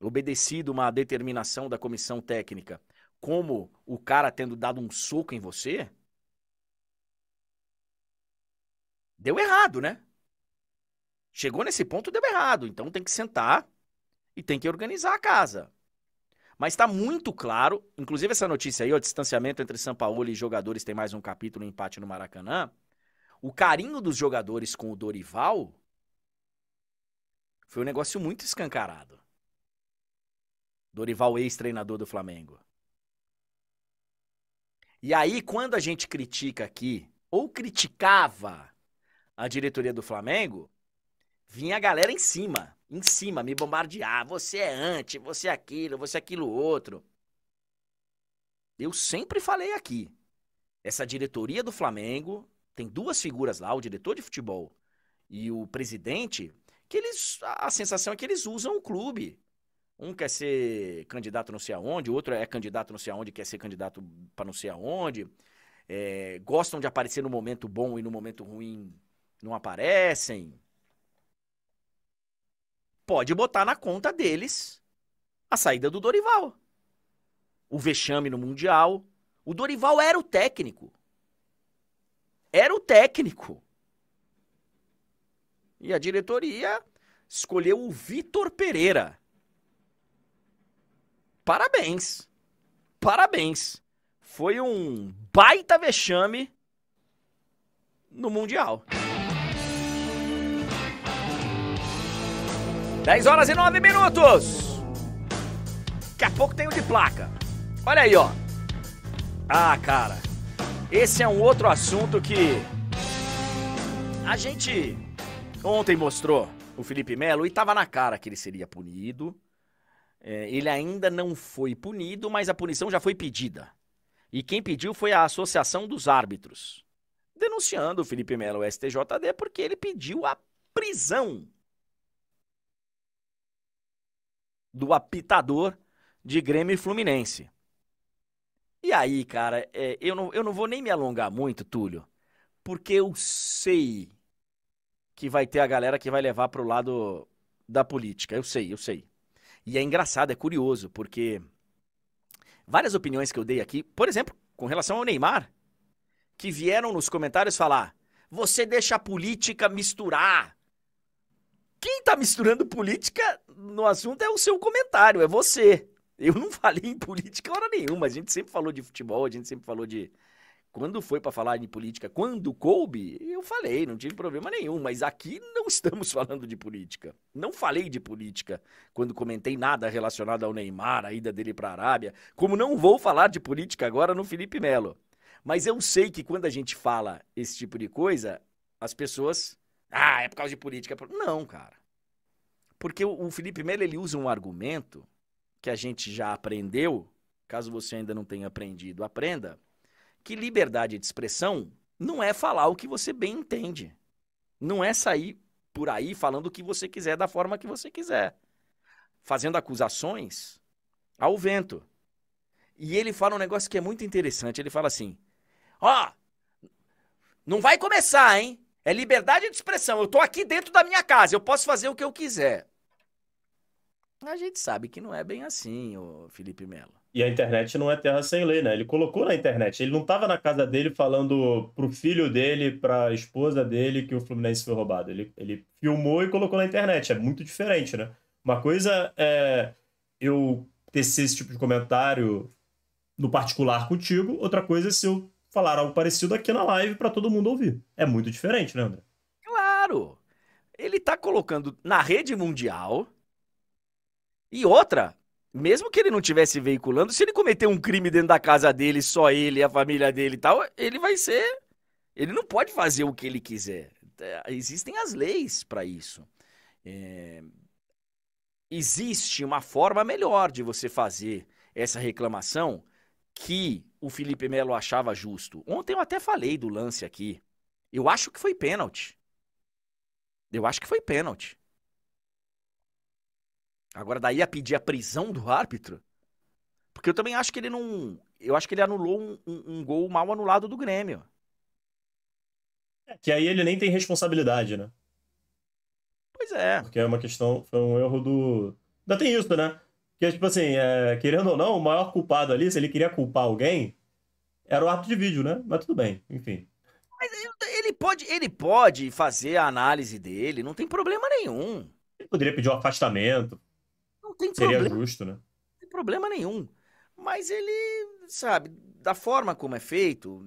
Speaker 1: obedecido uma determinação da comissão técnica, como o cara tendo dado um soco em você. Deu errado, né? Chegou nesse ponto, deu errado. Então tem que sentar e tem que organizar a casa. Mas está muito claro, inclusive essa notícia aí, o distanciamento entre São Paulo e jogadores tem mais um capítulo, empate no Maracanã. O carinho dos jogadores com o Dorival foi um negócio muito escancarado. Dorival, ex-treinador do Flamengo. E aí, quando a gente critica aqui, ou criticava a diretoria do Flamengo, vinha a galera em cima em cima, me bombardear. Você é anti, você é aquilo, você é aquilo outro. Eu sempre falei aqui. Essa diretoria do Flamengo tem duas figuras lá, o diretor de futebol e o presidente, que eles. A sensação é que eles usam o clube. Um quer ser candidato não sei aonde, o outro é candidato não sei aonde, quer ser candidato para não sei aonde. É, gostam de aparecer no momento bom e no momento ruim não aparecem pode botar na conta deles a saída do Dorival. O vexame no Mundial. O Dorival era o técnico. Era o técnico. E a diretoria escolheu o Vitor Pereira. Parabéns. Parabéns. Foi um baita vexame no Mundial. 10 horas e 9 minutos. Daqui a pouco tem o de placa. Olha aí, ó. Ah, cara. Esse é um outro assunto que a gente ontem mostrou o Felipe Melo e tava na cara que ele seria punido. É, ele ainda não foi punido, mas a punição já foi pedida. E quem pediu foi a Associação dos Árbitros, denunciando o Felipe Melo o STJD porque ele pediu a prisão do apitador de Grêmio e Fluminense. E aí, cara, é, eu, não, eu não vou nem me alongar muito, Túlio, porque eu sei que vai ter a galera que vai levar pro lado da política. Eu sei, eu sei. E é engraçado, é curioso, porque várias opiniões que eu dei aqui, por exemplo, com relação ao Neymar, que vieram nos comentários falar: você deixa a política misturar quem tá misturando política no assunto é o seu comentário, é você. Eu não falei em política hora nenhuma. A gente sempre falou de futebol, a gente sempre falou de Quando foi para falar de política, quando coube, eu falei, não tive problema nenhum, mas aqui não estamos falando de política. Não falei de política quando comentei nada relacionado ao Neymar, a ida dele para a Arábia, como não vou falar de política agora no Felipe Melo. Mas eu sei que quando a gente fala esse tipo de coisa, as pessoas, ah, é por causa de política. Não, cara. Porque o Felipe Melo ele usa um argumento que a gente já aprendeu, caso você ainda não tenha aprendido, aprenda que liberdade de expressão não é falar o que você bem entende. Não é sair por aí falando o que você quiser da forma que você quiser. Fazendo acusações ao vento. E ele fala um negócio que é muito interessante. Ele fala assim: Ó, oh, não vai começar, hein? É liberdade de expressão. Eu tô aqui dentro da minha casa, eu posso fazer o que eu quiser. A gente sabe que não é bem assim, o Felipe Melo.
Speaker 2: E a internet não é terra sem lei, né? Ele colocou na internet. Ele não estava na casa dele falando pro filho dele, pra esposa dele, que o Fluminense foi roubado. Ele, ele filmou e colocou na internet. É muito diferente, né? Uma coisa é eu tecer esse tipo de comentário no particular contigo, outra coisa é se eu falar algo parecido aqui na live para todo mundo ouvir. É muito diferente, né, André?
Speaker 1: Claro! Ele tá colocando na rede mundial. E outra, mesmo que ele não tivesse veiculando, se ele cometer um crime dentro da casa dele, só ele, a família dele e tal, ele vai ser. Ele não pode fazer o que ele quiser. É, existem as leis para isso. É... Existe uma forma melhor de você fazer essa reclamação que o Felipe Melo achava justo. Ontem eu até falei do lance aqui. Eu acho que foi pênalti. Eu acho que foi pênalti. Agora, daí a pedir a prisão do árbitro? Porque eu também acho que ele não. Eu acho que ele anulou um, um, um gol mal anulado do Grêmio.
Speaker 2: É, que aí ele nem tem responsabilidade, né?
Speaker 1: Pois é.
Speaker 2: Porque é uma questão. Foi um erro do. Ainda tem isso, né? Porque, tipo assim, é, querendo ou não, o maior culpado ali, se ele queria culpar alguém, era o ato de vídeo, né? Mas tudo bem, enfim.
Speaker 1: Mas ele pode, ele pode fazer a análise dele, não tem problema nenhum.
Speaker 2: Ele poderia pedir um afastamento, tem Seria problema. justo, né? Não
Speaker 1: tem problema nenhum. Mas ele, sabe, da forma como é feito,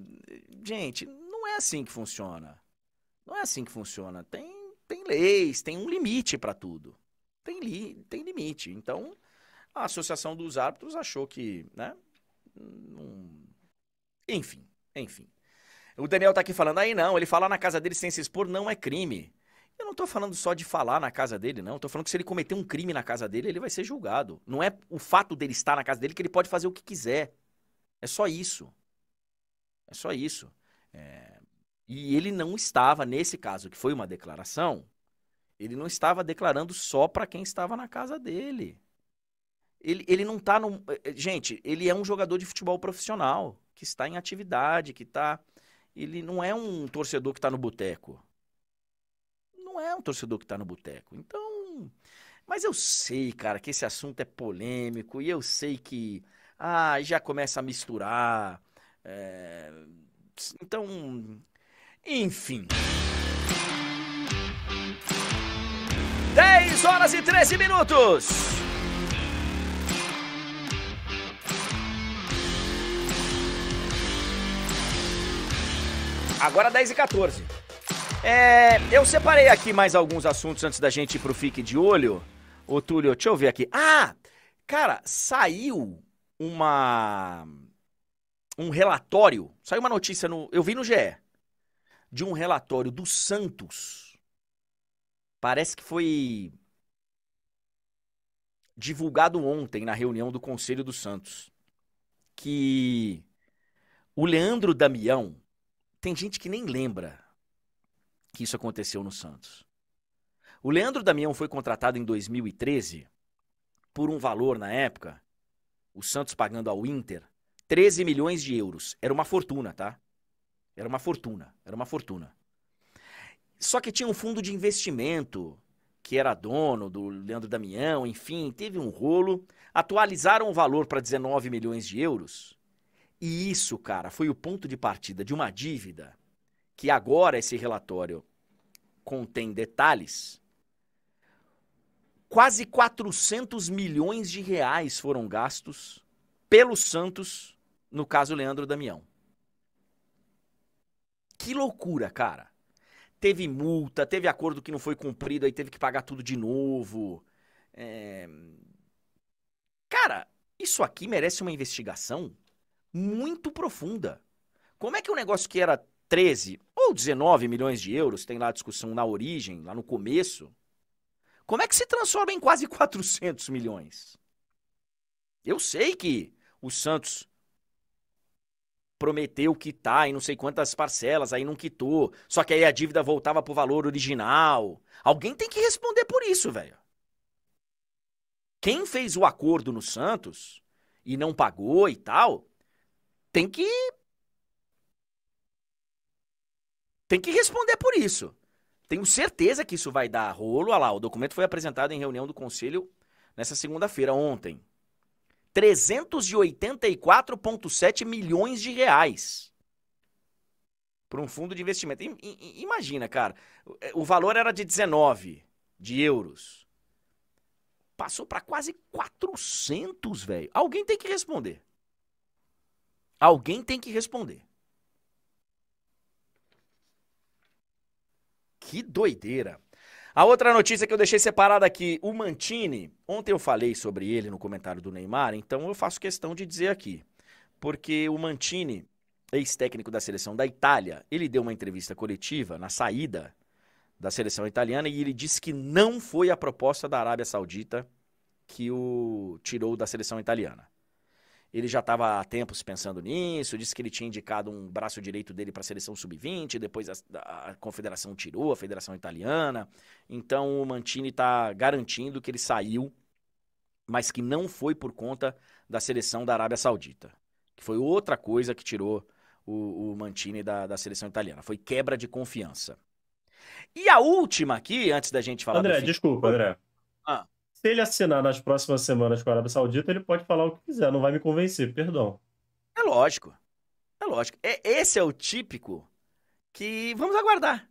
Speaker 1: gente, não é assim que funciona. Não é assim que funciona. Tem, tem leis, tem um limite para tudo. Tem, li, tem limite. Então, a Associação dos Árbitros achou que, né? Enfim, enfim. O Daniel tá aqui falando, aí não, ele falar na casa dele sem se expor não é crime. Eu não estou falando só de falar na casa dele, não. Estou falando que se ele cometer um crime na casa dele, ele vai ser julgado. Não é o fato dele estar na casa dele que ele pode fazer o que quiser. É só isso. É só isso. É... E ele não estava, nesse caso, que foi uma declaração, ele não estava declarando só para quem estava na casa dele. Ele, ele não está no. Eh, eh, gente, ele é um jogador de futebol profissional, que está em atividade, que está. Ele não é um torcedor que está no boteco é um torcedor que está no boteco. Então, mas eu sei, cara, que esse assunto é polêmico e eu sei que ah, já começa a misturar. É... Então, enfim. 10 horas e 13 minutos. Agora 10 e 14. É, eu separei aqui mais alguns assuntos antes da gente ir pro Fique de Olho. Ô, Túlio, deixa eu ver aqui. Ah, cara, saiu uma um relatório, saiu uma notícia no, eu vi no GE, de um relatório do Santos. Parece que foi divulgado ontem na reunião do Conselho do Santos que o Leandro Damião, tem gente que nem lembra que isso aconteceu no Santos. O Leandro Damião foi contratado em 2013 por um valor na época, o Santos pagando ao Inter 13 milhões de euros. Era uma fortuna, tá? Era uma fortuna, era uma fortuna. Só que tinha um fundo de investimento que era dono do Leandro Damião, enfim, teve um rolo, atualizaram o valor para 19 milhões de euros. E isso, cara, foi o ponto de partida de uma dívida que agora esse relatório contém detalhes, quase 400 milhões de reais foram gastos pelo Santos, no caso Leandro Damião. Que loucura, cara. Teve multa, teve acordo que não foi cumprido, aí teve que pagar tudo de novo. É... Cara, isso aqui merece uma investigação muito profunda. Como é que um negócio que era 13 ou 19 milhões de euros, tem lá a discussão na origem, lá no começo, como é que se transforma em quase 400 milhões? Eu sei que o Santos prometeu quitar em não sei quantas parcelas, aí não quitou. Só que aí a dívida voltava pro valor original. Alguém tem que responder por isso, velho. Quem fez o acordo no Santos e não pagou e tal, tem que tem que responder por isso. Tenho certeza que isso vai dar rolo. Olha lá, o documento foi apresentado em reunião do conselho nessa segunda-feira, ontem. 384,7 milhões de reais para um fundo de investimento. I, I, imagina, cara, o valor era de 19 de euros. Passou para quase 400, velho. Alguém tem que responder. Alguém tem que responder. Que doideira. A outra notícia que eu deixei separada aqui, o Mantini. Ontem eu falei sobre ele no comentário do Neymar, então eu faço questão de dizer aqui. Porque o Mantini, ex-técnico da seleção da Itália, ele deu uma entrevista coletiva na saída da seleção italiana e ele disse que não foi a proposta da Arábia Saudita que o tirou da seleção italiana. Ele já estava há tempos pensando nisso, disse que ele tinha indicado um braço direito dele para a seleção sub-20, depois a, a, confederação tirou, a federação italiana. Então o Mantini está garantindo que ele saiu, mas que não foi por conta da seleção da Arábia Saudita. Que foi outra coisa que tirou o, o Mantini da, da seleção italiana. Foi quebra de confiança. E a última aqui, antes da gente falar.
Speaker 2: André, desculpa, André. Ah se ele assinar nas próximas semanas com a Arábia Saudita, ele pode falar o que quiser, não vai me convencer, perdão.
Speaker 1: É lógico. É lógico. É, esse é o típico que vamos aguardar,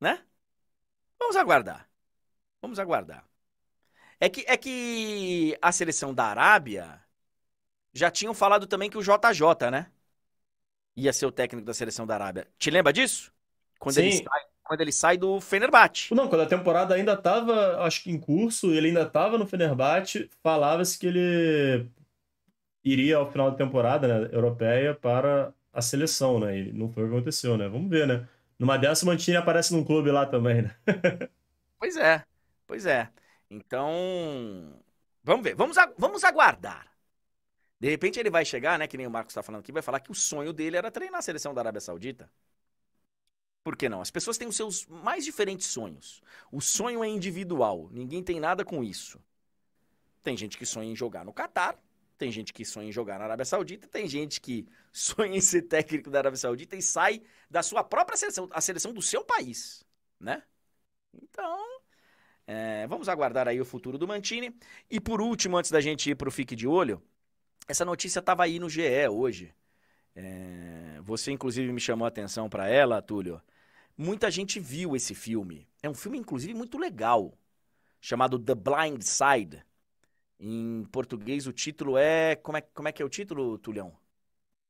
Speaker 1: né? Vamos aguardar. Vamos aguardar. É que, é que a seleção da Arábia já tinham falado também que o JJ, né? Ia ser o técnico da seleção da Arábia. Te lembra disso? Quando Sim. ele sai quando ele sai do Fenerbahçe.
Speaker 2: Não, quando a temporada ainda estava, acho que em curso, ele ainda estava no Fenerbahçe, falava-se que ele iria ao final da temporada né, europeia para a seleção, né? E não foi o que aconteceu, né? Vamos ver, né? Numa dessa, o Mantini aparece num clube lá também, né?
Speaker 1: pois é, pois é. Então, vamos ver, vamos, vamos aguardar. De repente ele vai chegar, né, que nem o Marcos está falando aqui, vai falar que o sonho dele era treinar a seleção da Arábia Saudita. Por que não? As pessoas têm os seus mais diferentes sonhos. O sonho é individual, ninguém tem nada com isso. Tem gente que sonha em jogar no Catar, tem gente que sonha em jogar na Arábia Saudita, tem gente que sonha em ser técnico da Arábia Saudita e sai da sua própria seleção, a seleção do seu país, né? Então, é, vamos aguardar aí o futuro do Mantini. E por último, antes da gente ir para o Fique de Olho, essa notícia estava aí no GE hoje. É, você, inclusive, me chamou a atenção para ela, Túlio. Muita gente viu esse filme. É um filme, inclusive, muito legal, chamado The Blind Side. Em português, o título é. Como é, como é que é o título, Tulhão?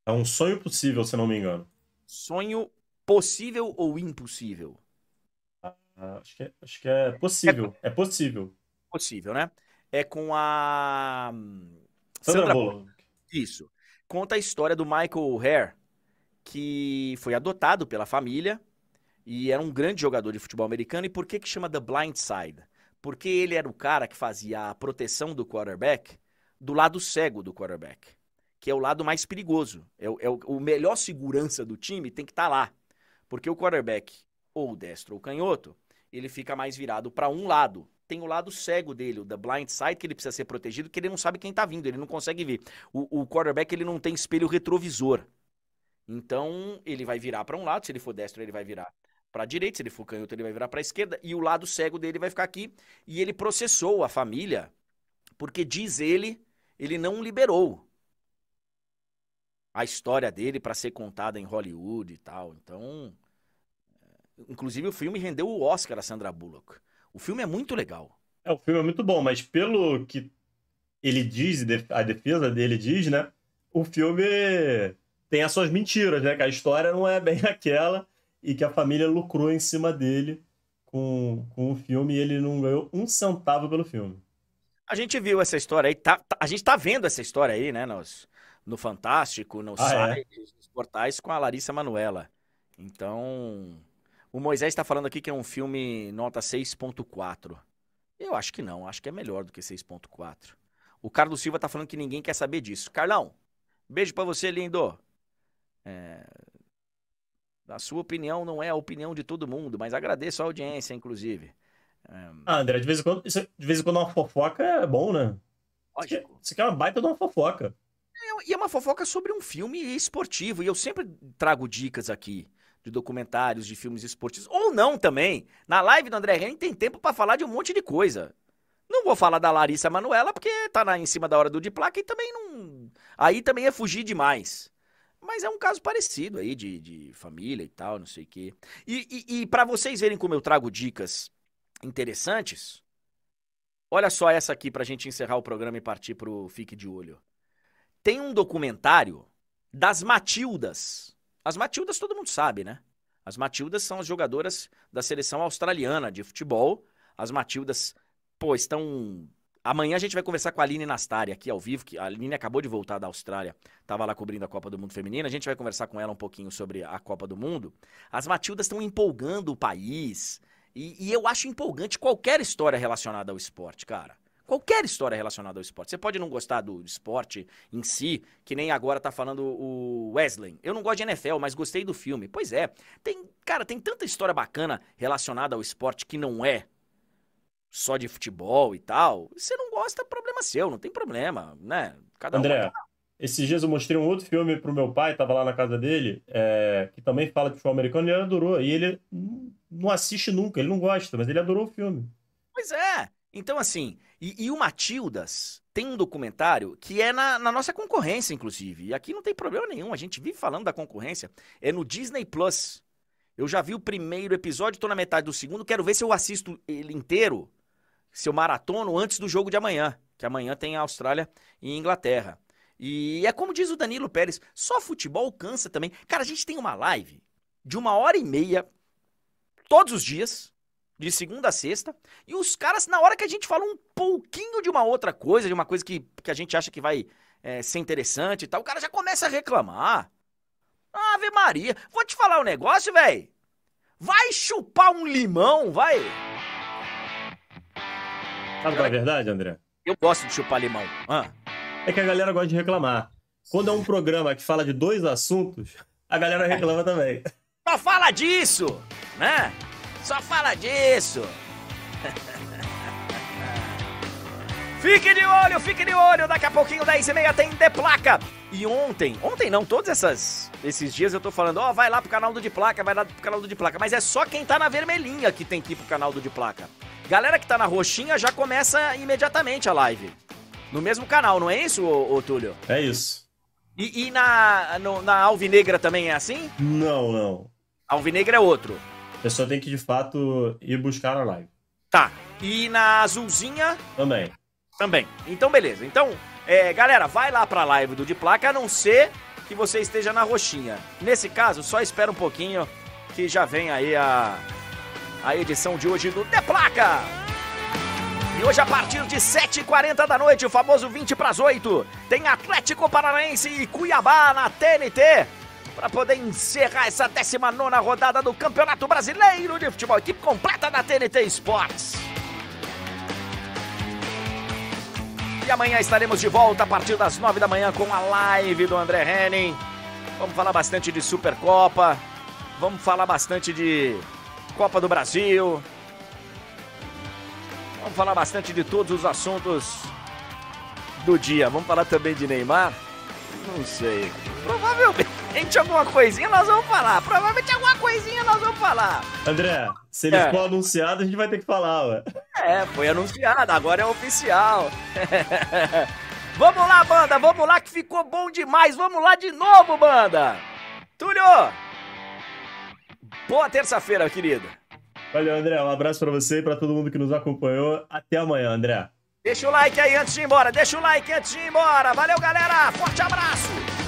Speaker 2: É um sonho possível, se não me engano.
Speaker 1: Sonho possível ou impossível?
Speaker 2: Ah, acho, que é, acho que é possível. É, é possível.
Speaker 1: Possível, né? É com a.
Speaker 2: Sandra, Sandra Bullock.
Speaker 1: Isso. Conta a história do Michael Hare, que foi adotado pela família e era um grande jogador de futebol americano. E por que que chama The Blind Side? Porque ele era o cara que fazia a proteção do quarterback do lado cego do quarterback, que é o lado mais perigoso. É, o, é o melhor segurança do time tem que estar tá lá. Porque o quarterback, ou destro ou canhoto, ele fica mais virado para um lado. Tem o lado cego dele, o the blind side, que ele precisa ser protegido, que ele não sabe quem está vindo, ele não consegue ver. O, o quarterback ele não tem espelho retrovisor. Então, ele vai virar para um lado, se ele for destro, ele vai virar para a direita, se ele for canhoto, ele vai virar para a esquerda, e o lado cego dele vai ficar aqui. E ele processou a família, porque diz ele, ele não liberou a história dele para ser contada em Hollywood e tal. Então, é, inclusive o filme rendeu o Oscar a Sandra Bullock. O filme é muito legal.
Speaker 2: É, o filme é muito bom, mas pelo que ele diz, a defesa dele diz, né? O filme tem as suas mentiras, né? Que a história não é bem aquela e que a família lucrou em cima dele com, com o filme e ele não ganhou um centavo pelo filme.
Speaker 1: A gente viu essa história aí, tá, tá, a gente tá vendo essa história aí, né, nos, no Fantástico, nos ah, sites, é? nos portais com a Larissa Manuela. Então, o Moisés está falando aqui que é um filme nota 6.4. Eu acho que não, acho que é melhor do que 6.4. O Carlos Silva tá falando que ninguém quer saber disso. Carlão, beijo para você, lindo. É... A sua opinião não é a opinião de todo mundo, mas agradeço a audiência, inclusive.
Speaker 2: É... Ah, André, de vez, em quando, de vez em quando uma fofoca é bom, né? Lógico. Isso aqui é uma baita de uma fofoca.
Speaker 1: É, e é uma fofoca sobre um filme esportivo. E eu sempre trago dicas aqui de documentários, de filmes esportivos. Ou não também. Na live do André Henning tem tempo para falar de um monte de coisa. Não vou falar da Larissa Manuela, porque tá na, em cima da hora do de placa e também não. Aí também é fugir demais. Mas é um caso parecido aí de, de família e tal, não sei o quê. E, e, e para vocês verem como eu trago dicas interessantes, olha só essa aqui pra gente encerrar o programa e partir pro Fique de Olho. Tem um documentário das Matildas. As Matildas todo mundo sabe, né? As Matildas são as jogadoras da seleção australiana de futebol. As Matildas pô, estão. Amanhã a gente vai conversar com a Aline Nastari aqui ao vivo, que a Aline acabou de voltar da Austrália, estava lá cobrindo a Copa do Mundo Feminina. A gente vai conversar com ela um pouquinho sobre a Copa do Mundo. As Matildas estão empolgando o país. E, e, eu acho empolgante qualquer história relacionada ao esporte, cara. Qualquer história relacionada ao esporte. Você pode não gostar do esporte em si, que nem agora tá falando o Wesley. Eu não gosto de NFL, mas gostei do filme. Pois é. Tem, cara, tem tanta história bacana relacionada ao esporte que não é só de futebol e tal, você não gosta, problema seu, não tem problema, né?
Speaker 2: Cada André, um... esses dias eu mostrei um outro filme pro meu pai, tava lá na casa dele, é, que também fala de futebol americano, e ele adorou. E ele não assiste nunca, ele não gosta, mas ele adorou o filme.
Speaker 1: Pois é. Então, assim, e, e o Matildas tem um documentário que é na, na, nossa concorrência, inclusive. E aqui não tem problema nenhum, a gente vive falando da concorrência. É no Disney Plus. Eu já vi o primeiro episódio, tô na metade do segundo, quero ver se eu assisto ele inteiro seu maratono antes do jogo de amanhã, que amanhã tem a Austrália e Inglaterra. E é como diz o Danilo Pérez, só futebol cansa também. Cara, a gente tem uma live de uma hora e meia todos os dias, de segunda a sexta, e os caras, na hora que a gente fala um pouquinho de uma outra coisa, de uma coisa que, que a gente acha que vai é, ser interessante e tal, o cara já começa a reclamar. Ave Maria, vou te falar um negócio, velho. Vai chupar um limão, vai.
Speaker 2: Sabe qual é a verdade, André?
Speaker 1: Eu gosto de chupar limão. Ah.
Speaker 2: É que a galera gosta de reclamar. Quando é um programa que fala de dois assuntos, a galera reclama também.
Speaker 1: Só fala disso, né? Só fala disso. fique de olho, fique de olho. Daqui a pouquinho, 10 e meia, tem De Placa. E ontem, ontem não, todos essas, esses dias eu tô falando, ó, oh, vai lá pro canal do De Placa, vai lá pro canal do De Placa. Mas é só quem tá na vermelhinha que tem que ir pro canal do De Placa. Galera que tá na roxinha já começa imediatamente a live. No mesmo canal, não é isso, ô, ô Túlio?
Speaker 2: É isso.
Speaker 1: E, e na, no, na Alvinegra também é assim?
Speaker 2: Não, não.
Speaker 1: Alvinegra é outro.
Speaker 2: A pessoa tem que, de fato, ir buscar a live.
Speaker 1: Tá. E na azulzinha?
Speaker 2: Também.
Speaker 1: Também. Então, beleza. Então, é, galera, vai lá pra live do De Placa, a não ser que você esteja na roxinha. Nesse caso, só espera um pouquinho que já vem aí a a edição de hoje do De Placa. E hoje, a partir de 7h40 da noite, o famoso 20 para as 8, tem Atlético Paranaense e Cuiabá na TNT. Para poder encerrar essa 19 rodada do Campeonato Brasileiro de Futebol. Equipe completa da TNT Esportes. E amanhã estaremos de volta a partir das 9 da manhã com a live do André Henning. Vamos falar bastante de Supercopa. Vamos falar bastante de Copa do Brasil. Vamos falar bastante de todos os assuntos do dia. Vamos falar também de Neymar? Não sei. Provavelmente alguma coisinha nós vamos falar. Provavelmente alguma coisinha nós vamos falar.
Speaker 2: André, se ele é. for anunciado, a gente vai ter que falar, ué.
Speaker 1: É, foi anunciado, agora é oficial. vamos lá, banda, vamos lá que ficou bom demais. Vamos lá de novo, banda. Túlio, Boa terça-feira, querido.
Speaker 2: Valeu, André. Um abraço para você e para todo mundo que nos acompanhou. Até amanhã, André.
Speaker 1: Deixa o like aí antes de ir embora. Deixa o like antes de ir embora. Valeu, galera. Forte abraço.